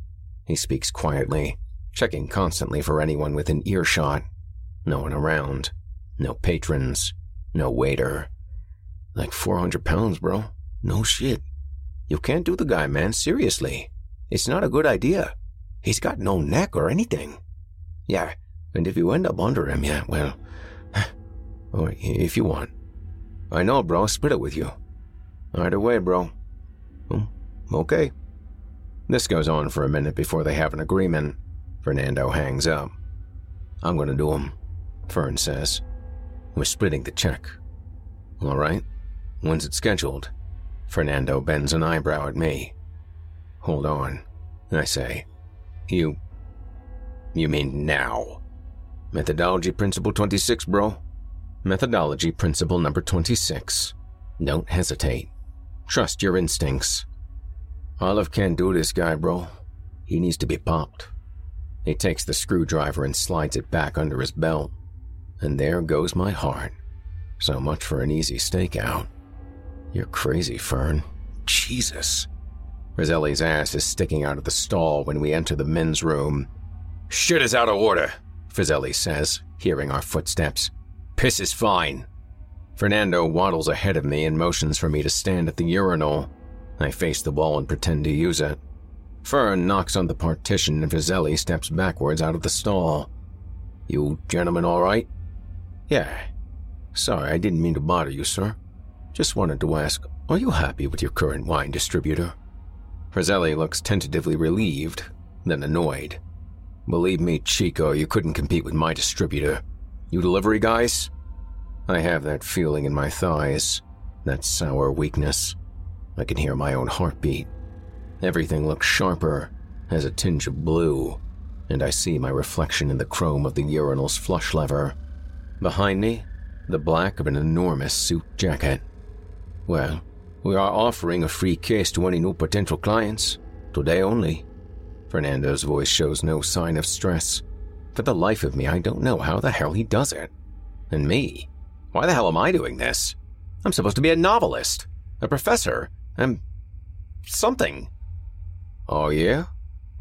He speaks quietly, checking constantly for anyone within earshot. No one around. No patrons. No waiter. Like 400 pounds, bro. No shit. You can't do the guy, man, seriously. It's not a good idea. He's got no neck or anything. Yeah, and if you end up under him, yeah, well, or if you want. I know, bro, split it with you. Either way, bro. Hmm, okay. This goes on for a minute before they have an agreement. Fernando hangs up. I'm gonna do him, Fern says. We're splitting the check. All right. When's it scheduled? Fernando bends an eyebrow at me. Hold on, I say. You. You mean now? Methodology Principle 26, bro. Methodology Principle number 26. Don't hesitate. Trust your instincts. Olive can't do this guy, bro. He needs to be popped. He takes the screwdriver and slides it back under his belt. And there goes my heart. So much for an easy stakeout. You're crazy, Fern. Jesus. Frizzelli's ass is sticking out of the stall when we enter the men's room. Shit is out of order, Frizzelli says, hearing our footsteps. Piss is fine. Fernando waddles ahead of me and motions for me to stand at the urinal. I face the wall and pretend to use it. Fern knocks on the partition and Frizzelli steps backwards out of the stall. You gentlemen all right? Yeah. Sorry, I didn't mean to bother you, sir. Just wanted to ask, are you happy with your current wine distributor? Frizzelli looks tentatively relieved, then annoyed. Believe me, Chico, you couldn't compete with my distributor. You delivery guys? I have that feeling in my thighs, that sour weakness. I can hear my own heartbeat. Everything looks sharper, has a tinge of blue, and I see my reflection in the chrome of the urinal's flush lever. Behind me, the black of an enormous suit jacket. Well, we are offering a free case to any new potential clients. Today only. Fernando's voice shows no sign of stress. For the life of me, I don't know how the hell he does it. And me? Why the hell am I doing this? I'm supposed to be a novelist, a professor, and something. Oh, yeah?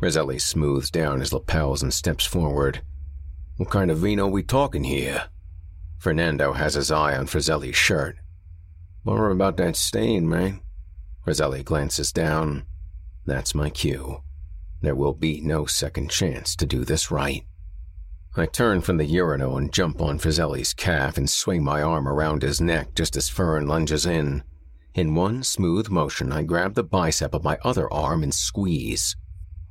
Frizzelli smooths down his lapels and steps forward. What kind of vino we talking here? Fernando has his eye on Frizzelli's shirt. Worry about that stain, man. Frizzelli glances down. That's my cue. There will be no second chance to do this right. I turn from the urinal and jump on Frizzelli's calf and swing my arm around his neck just as Fern lunges in. In one smooth motion, I grab the bicep of my other arm and squeeze.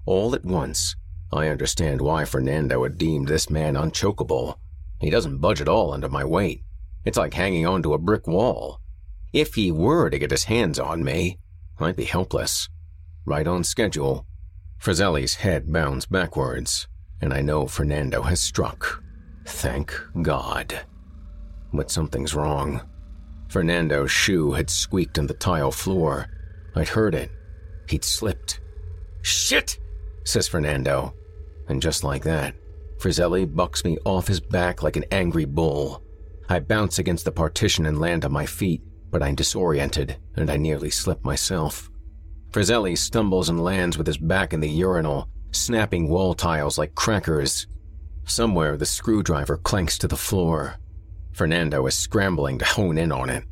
All at once, I understand why Fernando had deemed this man unchokeable. He doesn't budge at all under my weight. It's like hanging onto a brick wall. If he were to get his hands on me, I'd be helpless. Right on schedule. Frizzelli's head bounds backwards, and I know Fernando has struck. Thank God. But something's wrong. Fernando's shoe had squeaked on the tile floor. I'd heard it. He'd slipped. Shit, says Fernando. And just like that, Frizzelli bucks me off his back like an angry bull. I bounce against the partition and land on my feet, but I'm disoriented and I nearly slip myself. Frizzelli stumbles and lands with his back in the urinal, snapping wall tiles like crackers. Somewhere the screwdriver clanks to the floor. Fernando is scrambling to hone in on it.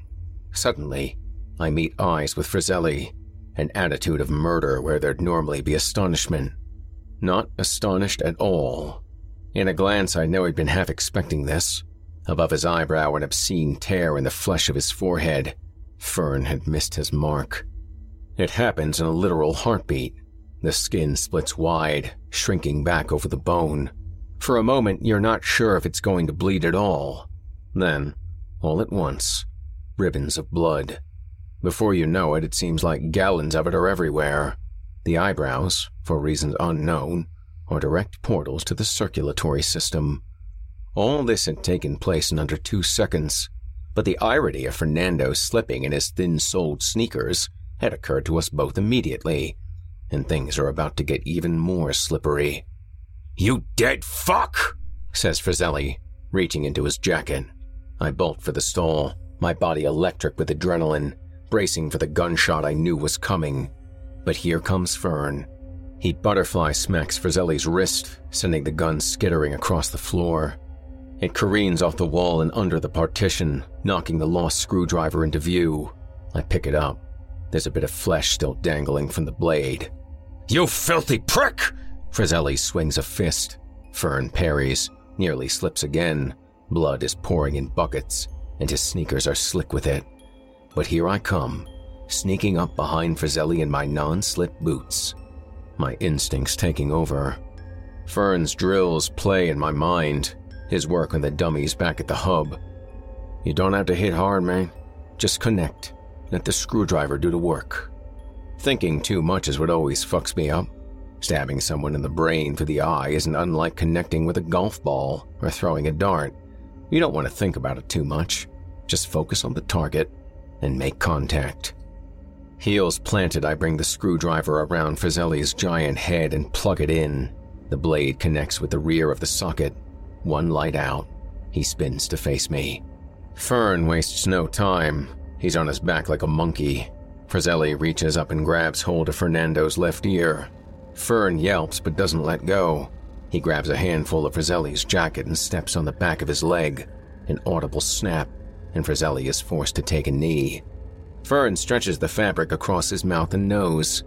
Suddenly, I meet eyes with Frizzelli, an attitude of murder where there'd normally be astonishment. Not astonished at all. In a glance, I know he'd been half expecting this. Above his eyebrow, an obscene tear in the flesh of his forehead. Fern had missed his mark. It happens in a literal heartbeat. The skin splits wide, shrinking back over the bone. For a moment, you're not sure if it's going to bleed at all. Then, all at once, ribbons of blood. Before you know it, it seems like gallons of it are everywhere. The eyebrows, for reasons unknown, are direct portals to the circulatory system. All this had taken place in under two seconds, but the irony of Fernando slipping in his thin soled sneakers had occurred to us both immediately, and things are about to get even more slippery. You dead fuck! says Frizzelli, reaching into his jacket. I bolt for the stall, my body electric with adrenaline, bracing for the gunshot I knew was coming. But here comes Fern. He butterfly smacks Frizzelli's wrist, sending the gun skittering across the floor. It careens off the wall and under the partition, knocking the lost screwdriver into view. I pick it up. There's a bit of flesh still dangling from the blade. You filthy prick! Frizzelli swings a fist. Fern parries, nearly slips again. Blood is pouring in buckets, and his sneakers are slick with it. But here I come, sneaking up behind Frizzelli in my non slip boots. My instincts taking over. Fern's drills play in my mind, his work on the dummies back at the hub. You don't have to hit hard, man. Just connect. Let the screwdriver do the work. Thinking too much is what always fucks me up. Stabbing someone in the brain through the eye isn't unlike connecting with a golf ball or throwing a dart. You don't want to think about it too much. Just focus on the target and make contact. Heels planted, I bring the screwdriver around Frizzelli's giant head and plug it in. The blade connects with the rear of the socket. One light out. He spins to face me. Fern wastes no time. He's on his back like a monkey. Frizzelli reaches up and grabs hold of Fernando's left ear. Fern yelps but doesn't let go. He grabs a handful of Frizzelli's jacket and steps on the back of his leg. An audible snap, and Frizzelli is forced to take a knee. Fern stretches the fabric across his mouth and nose.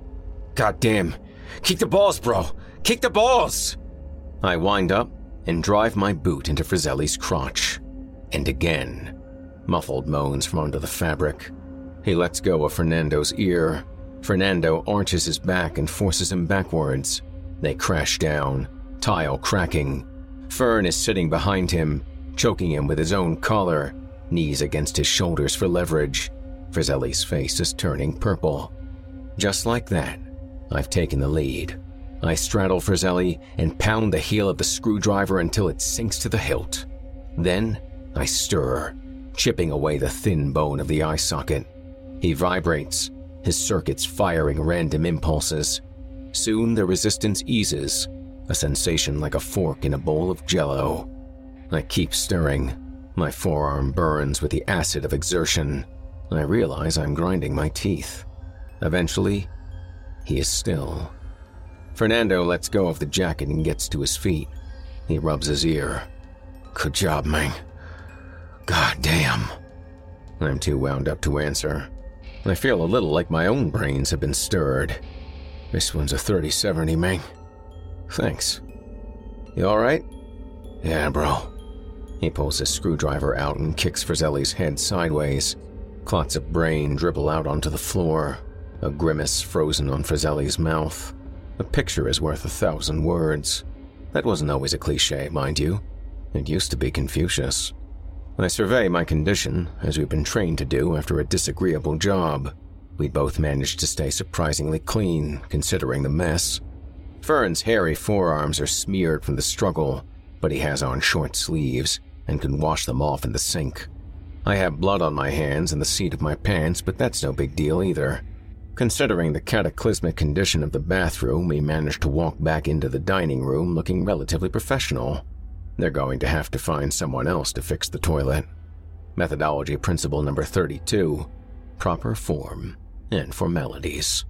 God damn! Kick the balls, bro! Kick the balls! I wind up and drive my boot into Frizzelli's crotch. And again. Muffled moans from under the fabric. He lets go of Fernando's ear. Fernando arches his back and forces him backwards. They crash down, tile cracking. Fern is sitting behind him, choking him with his own collar, knees against his shoulders for leverage. Frizzelli's face is turning purple. Just like that, I've taken the lead. I straddle Frizzelli and pound the heel of the screwdriver until it sinks to the hilt. Then I stir, chipping away the thin bone of the eye socket. He vibrates, his circuits firing random impulses. Soon the resistance eases, a sensation like a fork in a bowl of jello. I keep stirring. My forearm burns with the acid of exertion. I realize I'm grinding my teeth. Eventually, he is still. Fernando lets go of the jacket and gets to his feet. He rubs his ear. Good job, man. God damn. I'm too wound up to answer. I feel a little like my own brains have been stirred. This one's a 3070, man. Thanks. You alright? Yeah, bro. He pulls his screwdriver out and kicks Frizzelli's head sideways. Clots of brain dribble out onto the floor, a grimace frozen on Frizzelli's mouth. A picture is worth a thousand words. That wasn't always a cliche, mind you. It used to be Confucius. I survey my condition, as we've been trained to do after a disagreeable job. We both managed to stay surprisingly clean, considering the mess. Fern's hairy forearms are smeared from the struggle, but he has on short sleeves and can wash them off in the sink. I have blood on my hands and the seat of my pants, but that's no big deal either. Considering the cataclysmic condition of the bathroom, we managed to walk back into the dining room looking relatively professional. They're going to have to find someone else to fix the toilet. Methodology principle number 32 proper form and formalities.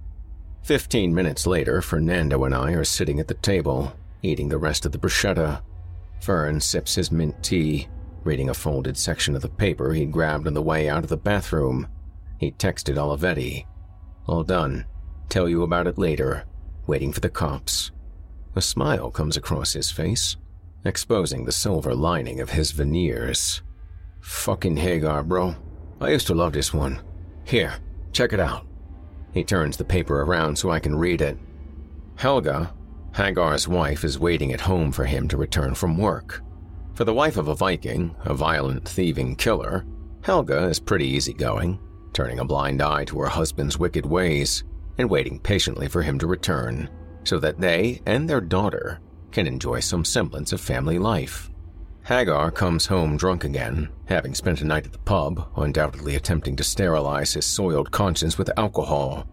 Fifteen minutes later, Fernando and I are sitting at the table, eating the rest of the bruschetta. Fern sips his mint tea, reading a folded section of the paper he'd grabbed on the way out of the bathroom. He texted Olivetti. All done. Tell you about it later. Waiting for the cops. A smile comes across his face exposing the silver lining of his veneers. Fucking Hagar, bro. I used to love this one. Here, check it out. He turns the paper around so I can read it. Helga, Hagar's wife, is waiting at home for him to return from work. For the wife of a Viking, a violent, thieving killer, Helga is pretty easygoing, turning a blind eye to her husband's wicked ways and waiting patiently for him to return so that they and their daughter can enjoy some semblance of family life. Hagar comes home drunk again, having spent a night at the pub, undoubtedly attempting to sterilize his soiled conscience with alcohol.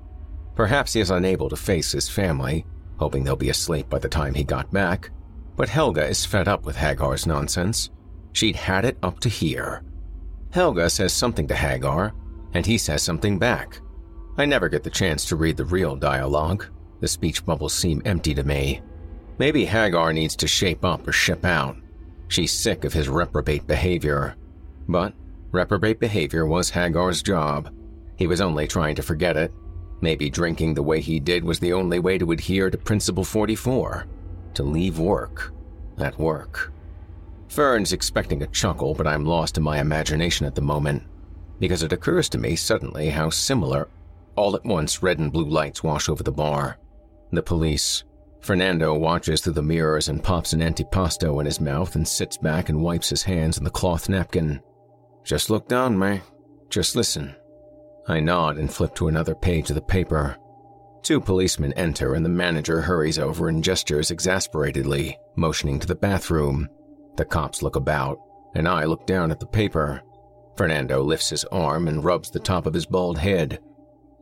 Perhaps he is unable to face his family, hoping they'll be asleep by the time he got back, but Helga is fed up with Hagar's nonsense. She'd had it up to here. Helga says something to Hagar, and he says something back. I never get the chance to read the real dialogue. The speech bubbles seem empty to me. Maybe Hagar needs to shape up or ship out. She's sick of his reprobate behavior. But reprobate behavior was Hagar's job. He was only trying to forget it. Maybe drinking the way he did was the only way to adhere to Principle 44 to leave work at work. Fern's expecting a chuckle, but I'm lost in my imagination at the moment because it occurs to me suddenly how similar all at once red and blue lights wash over the bar. The police. Fernando watches through the mirrors and pops an antipasto in his mouth and sits back and wipes his hands on the cloth napkin. Just look down, May. Just listen. I nod and flip to another page of the paper. Two policemen enter, and the manager hurries over and gestures exasperatedly, motioning to the bathroom. The cops look about, and I look down at the paper. Fernando lifts his arm and rubs the top of his bald head.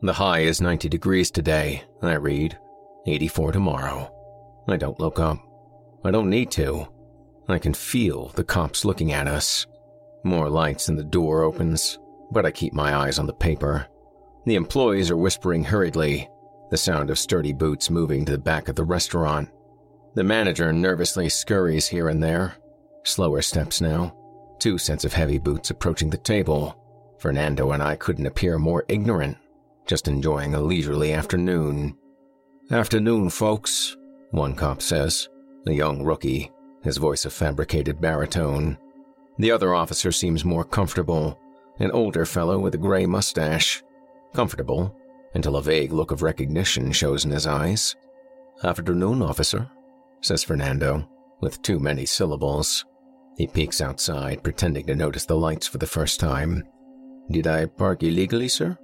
The high is 90 degrees today, I read. 84 tomorrow. I don't look up. I don't need to. I can feel the cops looking at us. More lights and the door opens, but I keep my eyes on the paper. The employees are whispering hurriedly, the sound of sturdy boots moving to the back of the restaurant. The manager nervously scurries here and there. Slower steps now. Two sets of heavy boots approaching the table. Fernando and I couldn't appear more ignorant, just enjoying a leisurely afternoon. Afternoon, folks, one cop says, a young rookie, his voice a fabricated baritone. The other officer seems more comfortable, an older fellow with a gray mustache. Comfortable, until a vague look of recognition shows in his eyes. Afternoon, officer, says Fernando, with too many syllables. He peeks outside, pretending to notice the lights for the first time. Did I park illegally, sir?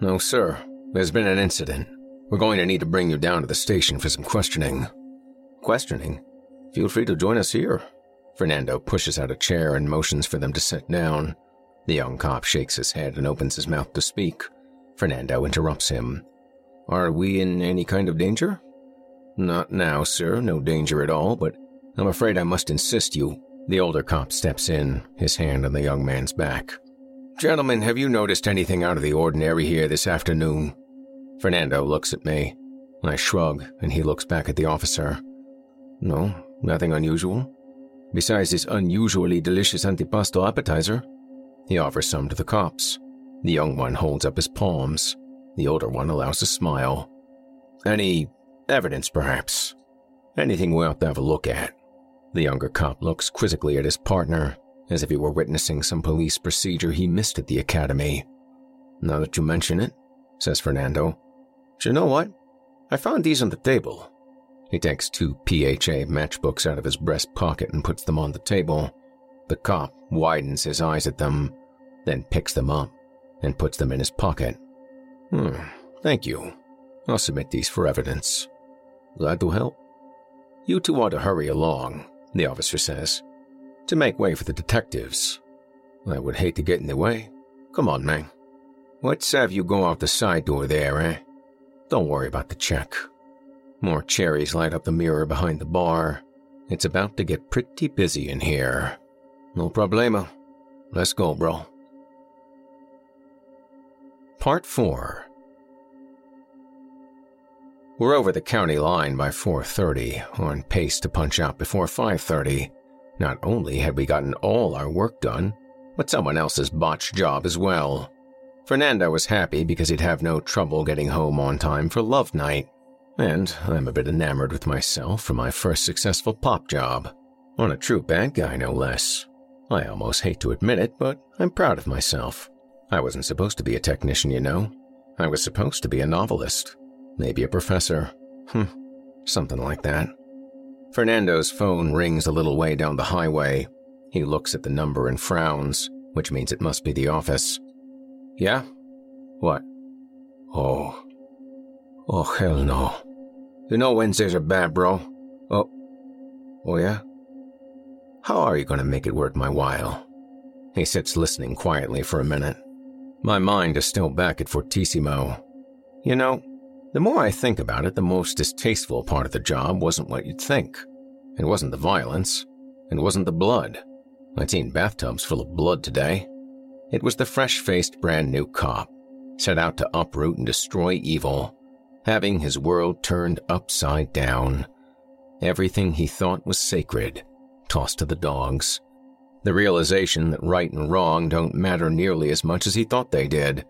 No, sir. There's been an incident. We're going to need to bring you down to the station for some questioning. Questioning? Feel free to join us here. Fernando pushes out a chair and motions for them to sit down. The young cop shakes his head and opens his mouth to speak. Fernando interrupts him. Are we in any kind of danger? Not now, sir, no danger at all, but I'm afraid I must insist you. The older cop steps in, his hand on the young man's back. Gentlemen, have you noticed anything out of the ordinary here this afternoon? Fernando looks at me. I shrug, and he looks back at the officer. No, nothing unusual. Besides this unusually delicious antipasto appetizer, he offers some to the cops. The young one holds up his palms. The older one allows a smile. Any evidence, perhaps? Anything we ought to have a look at? The younger cop looks quizzically at his partner, as if he were witnessing some police procedure he missed at the academy. Now that you mention it, says Fernando. You know what? I found these on the table. He takes two PHA matchbooks out of his breast pocket and puts them on the table. The cop widens his eyes at them, then picks them up and puts them in his pocket. Hmm, thank you. I'll submit these for evidence. Glad to help. You two ought to hurry along, the officer says, to make way for the detectives. I would hate to get in the way. Come on, man. Let's have you go out the side door there, eh? Don't worry about the check. More cherries light up the mirror behind the bar. It's about to get pretty busy in here. No problema. Let's go, bro. Part 4 We're over the county line by 4:30, on pace to punch out before 5:30. Not only had we gotten all our work done, but someone else's botched job as well. Fernando was happy because he'd have no trouble getting home on time for love night. And I'm a bit enamored with myself for my first successful pop job. On a true bad guy, no less. I almost hate to admit it, but I'm proud of myself. I wasn't supposed to be a technician, you know. I was supposed to be a novelist. Maybe a professor. Hmm, something like that. Fernando's phone rings a little way down the highway. He looks at the number and frowns, which means it must be the office. Yeah? What? Oh. Oh, hell no. You know Wednesdays are bad, bro. Oh. Oh, yeah? How are you to make it worth my while? He sits listening quietly for a minute. My mind is still back at Fortissimo. You know, the more I think about it, the most distasteful part of the job wasn't what you'd think. It wasn't the violence. It wasn't the blood. I'd seen bathtubs full of blood today. It was the fresh faced brand new cop, set out to uproot and destroy evil, having his world turned upside down. Everything he thought was sacred, tossed to the dogs. The realization that right and wrong don't matter nearly as much as he thought they did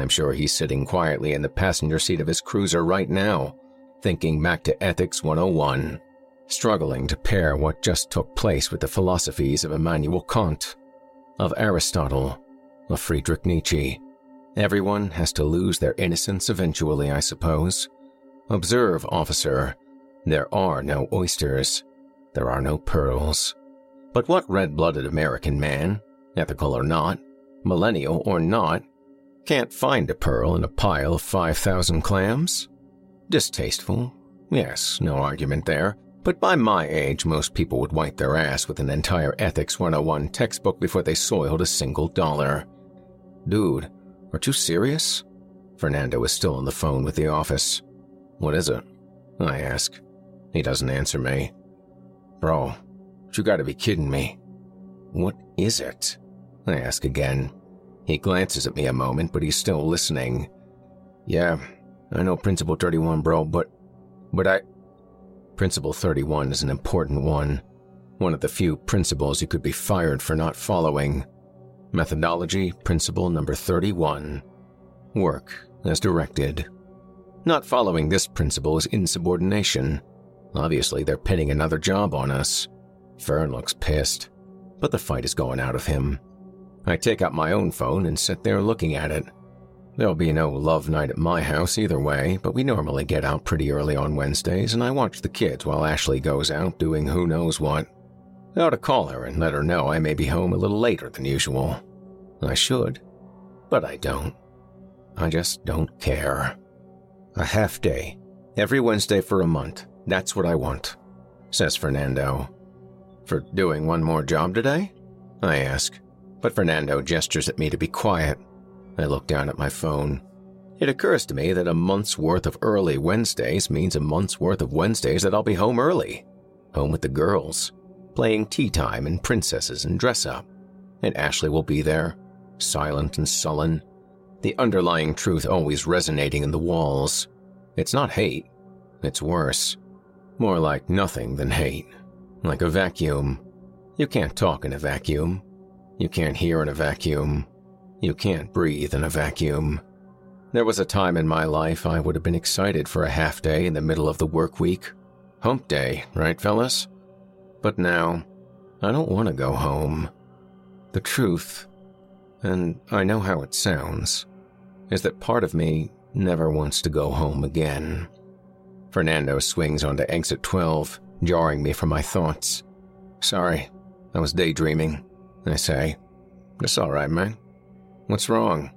I'm sure he's sitting quietly in the passenger seat of his cruiser right now, thinking back to Ethics 101, struggling to pair what just took place with the philosophies of Immanuel Kant, of Aristotle, of Friedrich Nietzsche. Everyone has to lose their innocence eventually, I suppose. Observe, officer. There are no oysters. There are no pearls. But what red blooded American man, ethical or not, millennial or not, can't find a pearl in a pile of 5,000 clams? Distasteful. Yes, no argument there. But by my age, most people would wipe their ass with an entire Ethics 101 textbook before they soiled a single dollar. Dude, aren't you serious? Fernando is still on the phone with the office. What is it? I ask. He doesn't answer me. Bro, you gotta be kidding me. What is it? I ask again. He glances at me a moment, but he's still listening. Yeah, I know Principle 31, bro, but. But I. Principle 31 is an important one. One of the few principles you could be fired for not following. Methodology Principle number 31 Work as directed. Not following this principle is insubordination. Obviously, they're pinning another job on us. Fern looks pissed, but the fight is going out of him. I take out my own phone and sit there looking at it. There'll be no love night at my house either way, but we normally get out pretty early on Wednesdays, and I watch the kids while Ashley goes out doing who knows what. I ought to call her and let her know I may be home a little later than usual. I should, but I don't. I just don't care. A half day, every Wednesday for a month, that's what I want, says Fernando. For doing one more job today? I ask but Fernando gestures at me to be quiet. I look down at my phone. It occurs to me that a month's worth of early Wednesdays means a month's worth of Wednesdays that I'll be home early. Home with the girls, playing tea time and princesses and dress up. And Ashley will be there, silent and sullen, the underlying truth always resonating in the walls. It's not hate, it's worse. More like nothing than hate. Like a vacuum. You can't talk in a vacuum. You can't hear in a vacuum. You can't breathe in a vacuum. There was a time in my life I would have been excited for a half day in the middle of the work week. Hump day, right, fellas? But now, I don't want to go home. The truth, and I know how it sounds, is that part of me never wants to go home again. Fernando swings onto exit 12, jarring me from my thoughts. Sorry, I was daydreaming. I say. It's all right, man. What's wrong?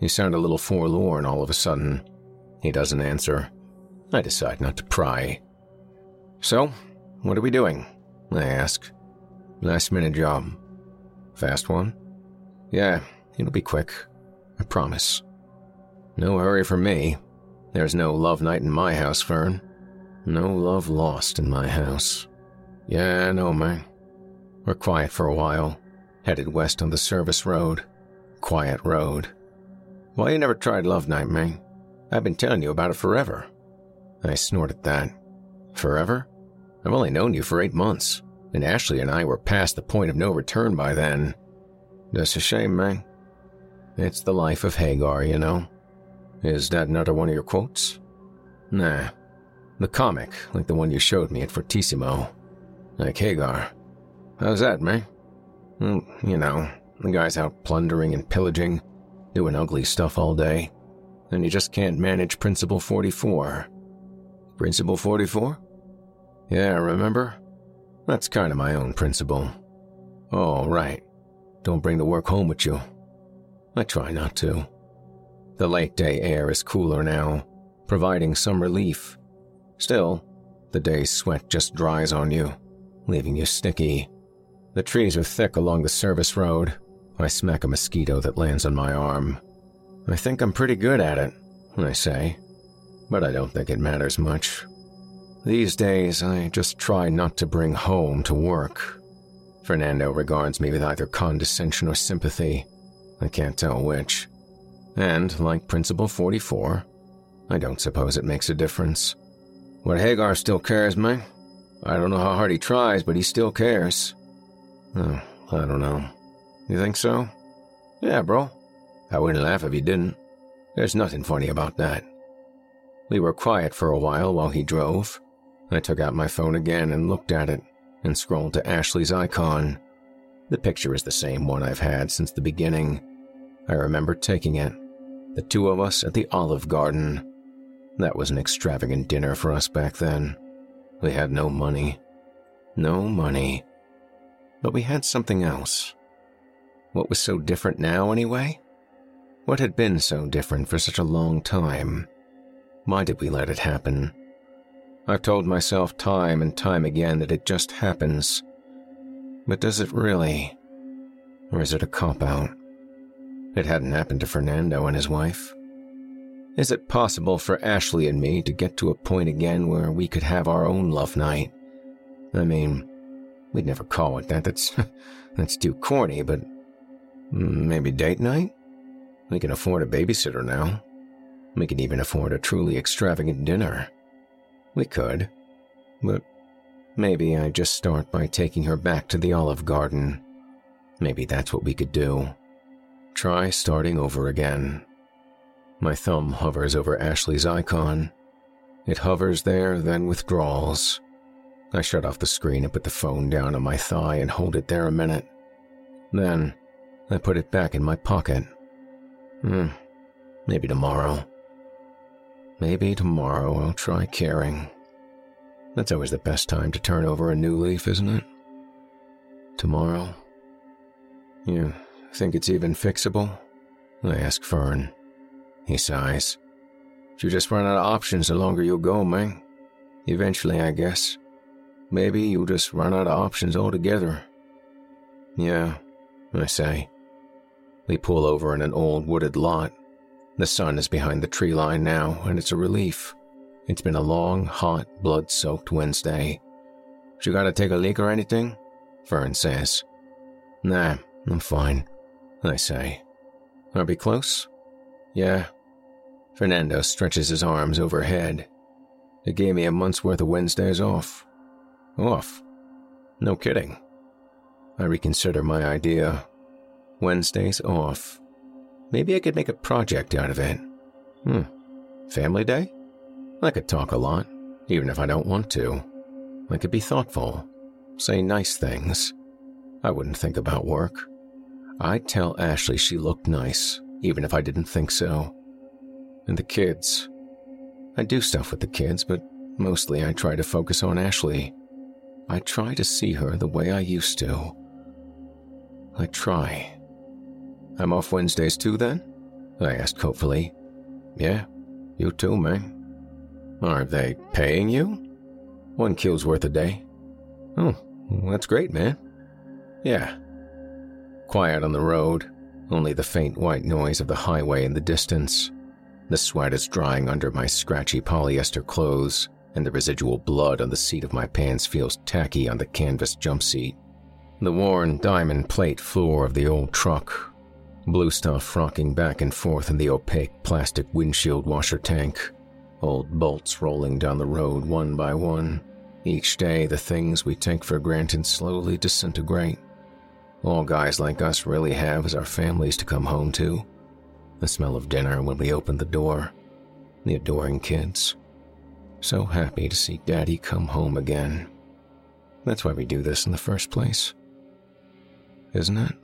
You sound a little forlorn all of a sudden. He doesn't answer. I decide not to pry. So, what are we doing? I ask. Last minute job. Fast one? Yeah, it'll be quick. I promise. No hurry for me. There's no love night in my house, Fern. No love lost in my house. Yeah, know, man. We're quiet for a while headed west on the service road. Quiet road. Why you never tried Love Night, man? I've been telling you about it forever. I snorted that. Forever? I've only known you for eight months, and Ashley and I were past the point of no return by then. That's a shame, man. It's the life of Hagar, you know. Is that another one of your quotes? Nah. The comic, like the one you showed me at Fortissimo. Like Hagar. How's that, man? Well, mm, you know, the guy's out plundering and pillaging, doing ugly stuff all day, and you just can't manage Principle 44. Principle 44? Yeah, remember? That's kind of my own principle. Oh, right. Don't bring the work home with you. I try not to. The late day air is cooler now, providing some relief. Still, the day's sweat just dries on you, leaving you sticky. The trees are thick along the service road. I smack a mosquito that lands on my arm. I think I'm pretty good at it, I say, but I don't think it matters much. These days, I just try not to bring home to work. Fernando regards me with either condescension or sympathy. I can't tell which. And, like Principle 44, I don't suppose it makes a difference. What Hagar still cares, man. I don't know how hard he tries, but he still cares. Oh, I don't know. You think so? Yeah, bro. I wouldn't laugh if he didn't. There's nothing funny about that. We were quiet for a while while he drove. I took out my phone again and looked at it and scrolled to Ashley's icon. The picture is the same one I've had since the beginning. I remember taking it. The two of us at the Olive Garden. That was an extravagant dinner for us back then. We had no money. No money. But we had something else. What was so different now, anyway? What had been so different for such a long time? Why did we let it happen? I've told myself time and time again that it just happens. But does it really? Or is it a cop out? It hadn't happened to Fernando and his wife. Is it possible for Ashley and me to get to a point again where we could have our own love night? I mean, we'd never call it that. That's that's too corny, but Mm, maybe date night? We can afford a babysitter now. We can even afford a truly extravagant dinner. We could. But maybe I'd just start by taking her back to the Olive Garden. Maybe that's what we could do. Try starting over again. My thumb hovers over Ashley's icon. It hovers there, then withdraws. I shut off the screen and put the phone down on my thigh and hold it there a minute. Then, I put it back in my pocket. Hmm, maybe tomorrow. Maybe tomorrow I'll try caring. That's always the best time to turn over a new leaf, isn't it? Tomorrow? You think it's even fixable? I ask Fern. He sighs. You just run out of options the longer you go, man. Eventually, I guess. Maybe you'll just run out of options altogether. Yeah, I say. We pull over in an old wooded lot the sun is behind the tree line now, and it's a relief. It's been a long, hot, blood soaked Wednesday. You gotta take a leak or anything? Fern says. Nah, I'm fine, I say. Are we close? Yeah. Fernando stretches his arms overhead. It gave me a month's worth of Wednesdays off. Off? No kidding. I reconsider my idea. Wednesdays off. Maybe I could make a project out of it. Hmm. Family Day? I could talk a lot, even if I don't want to. I could be thoughtful, say nice things. I wouldn't think about work. I'd tell Ashley she looked nice, even if I didn't think so. And the kids. I do stuff with the kids, but mostly I try to focus on Ashley. I try to see her the way I used to. I try. I'm off Wednesdays too then? I asked hopefully. Yeah, you too, man. Are they paying you? One kill's worth a day. Oh, that's great, man. Yeah. Quiet on the road, only the faint white noise of the highway in the distance. The sweat is drying under my scratchy polyester clothes, and the residual blood on the seat of my pants feels tacky on the canvas jump seat. The worn diamond plate floor of the old truck Blue stuff rocking back and forth in the opaque plastic windshield washer tank. Old bolts rolling down the road one by one. Each day, the things we take for granted slowly disintegrate. All guys like us really have is our families to come home to. The smell of dinner when we open the door. The adoring kids. So happy to see Daddy come home again. That's why we do this in the first place. isn't it?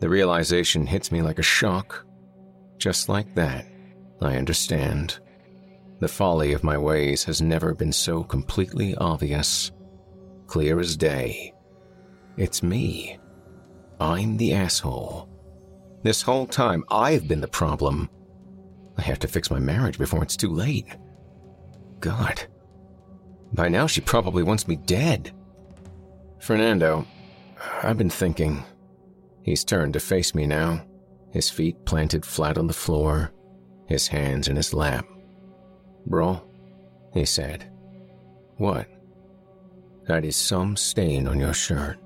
The realization hits me like a shock. Just like that, I understand. The folly of my ways has never been so completely obvious. Clear as day. It's me. I'm the asshole. This whole time, I've been the problem. I have to fix my marriage before it's too late. God. By now, she probably wants me dead. Fernando, I've been thinking. He's turned to face me now, his feet planted flat on the floor, his hands in his lap. Bro, he said. What? That is some stain on your shirt.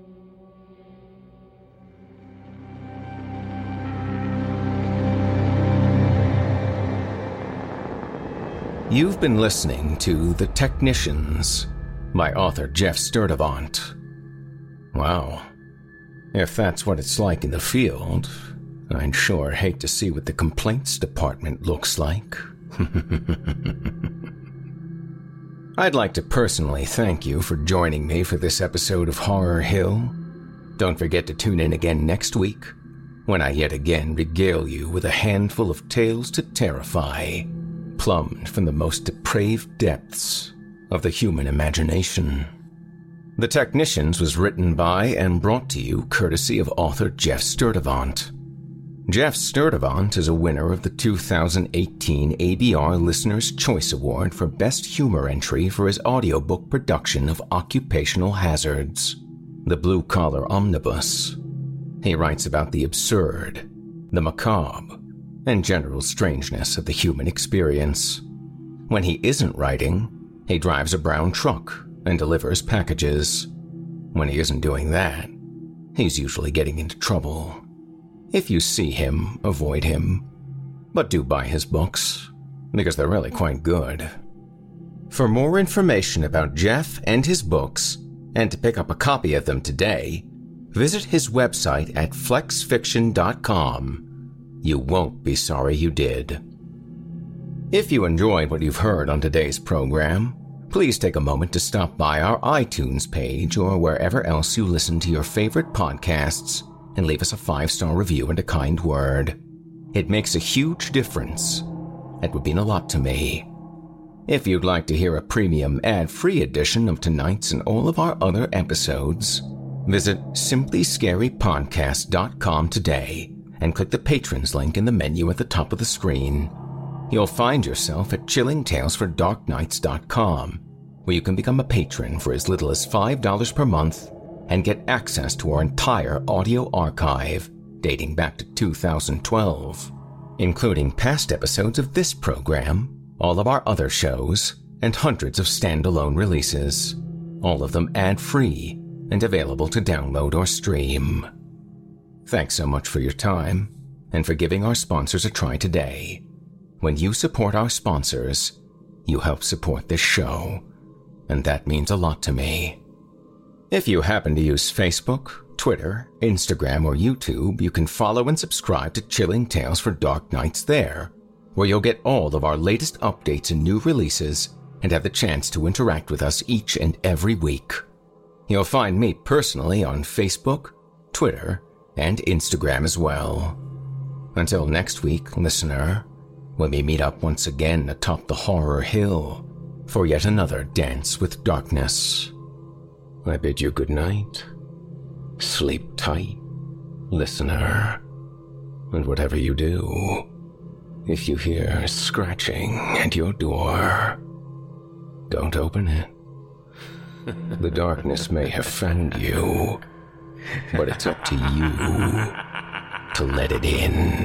You've been listening to The Technicians by author Jeff Sturdivant. Wow. If that's what it's like in the field, I'd sure hate to see what the complaints department looks like. I'd like to personally thank you for joining me for this episode of Horror Hill. Don't forget to tune in again next week when I yet again regale you with a handful of tales to terrify, plumbed from the most depraved depths of the human imagination. The Technicians was written by and brought to you courtesy of author Jeff Sturdivant. Jeff Sturdivant is a winner of the 2018 ABR Listener's Choice Award for Best Humor Entry for his audiobook production of Occupational Hazards, The Blue Collar Omnibus. He writes about the absurd, the macabre, and general strangeness of the human experience. When he isn't writing, he drives a brown truck and delivers packages. When he isn't doing that, he's usually getting into trouble. If you see him, avoid him. But do buy his books, because they're really quite good. For more information about Jeff and his books, and to pick up a copy of them today, visit his website at flexfiction.com. You won't be sorry you did. If you enjoyed what you've heard on today's program, please take a moment to stop by our iTunes page or wherever else you listen to your favorite podcasts and leave us a five star review and a kind word. It makes a huge difference. It would mean a lot to me. If you'd like to hear a premium ad free edition of tonight's and all of our other episodes, visit simplyscarypodcast.com today and click the patrons link in the menu at the top of the screen. You'll find yourself at chillingtalesfordarknights.com, where you can become a patron for as little as $5 per month and get access to our entire audio archive dating back to 2012, including past episodes of this program, all of our other shows, and hundreds of standalone releases, all of them ad free and available to download or stream. Thanks so much for your time and for giving our sponsors a try today. When you support our sponsors, you help support this show, and that means a lot to me. If you happen to use Facebook, Twitter, Instagram, or YouTube, you can follow and subscribe to Chilling Tales for Dark Nights there, where you'll get all of our latest updates and new releases and have the chance to interact with us each and every week. You'll find me personally on Facebook, Twitter, and Instagram as well. Until next week, listener, when we meet up once again atop the Horror Hill for yet another dance with darkness. I bid you good night. Sleep tight, listener. And whatever you do, if you hear scratching at your door, don't open it. The darkness may have found you, but it's up to you to let it in.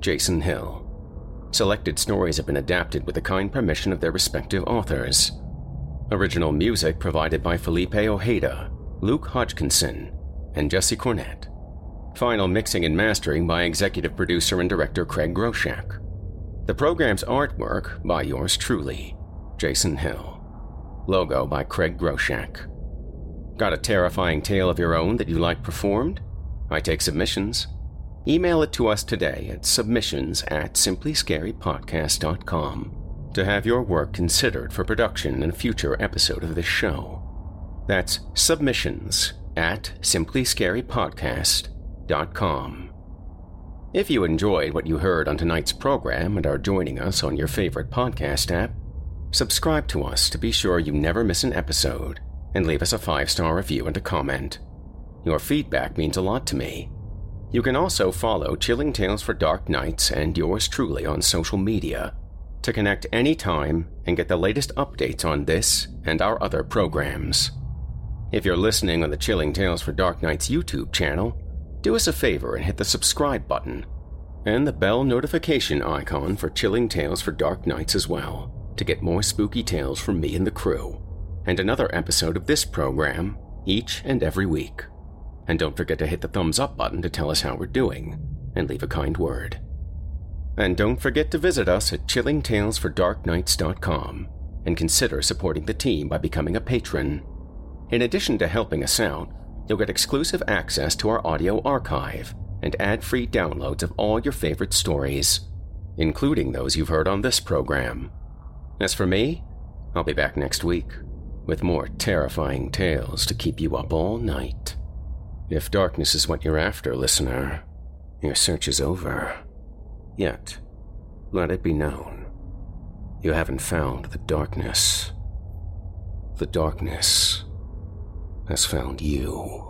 Jason Hill. Selected stories have been adapted with the kind permission of their respective authors. Original music provided by Felipe Ojeda, Luke Hodgkinson, and Jesse Cornett. Final mixing and mastering by executive producer and director Craig Groshek. The program's artwork by yours truly, Jason Hill. Logo by Craig Groshek. Got a terrifying tale of your own that you like performed? I take submissions. Email it to us today at submissions at simplyscarypodcast.com to have your work considered for production in a future episode of this show. That's submissions at simplyscarypodcast.com. If you enjoyed what you heard on tonight's program and are joining us on your favorite podcast app, subscribe to us to be sure you never miss an episode and leave us a five star review and a comment. Your feedback means a lot to me you can also follow Chilling Tales for Dark Nights and yours truly on social media to connect anytime and get the latest updates on this and our other programs. If you're listening on the Chilling Tales for Dark Nights YouTube channel, do us a favor and hit the subscribe button and the bell notification icon for Chilling Tales for Dark Nights as well to get more spooky tales from me and the crew, and another episode of this program each and every week. And don't forget to hit the thumbs up button to tell us how we're doing and leave a kind word. And don't forget to visit us at chillingtalesfordarknights.com and consider supporting the team by becoming a patron. In addition to helping us out, you'll get exclusive access to our audio archive and ad free downloads of all your favorite stories, including those you've heard on this program. As for me, I'll be back next week with more terrifying tales to keep you up all night. If darkness is what you're after, listener, your search is over. Yet, let it be known, you haven't found the darkness. The darkness has found you.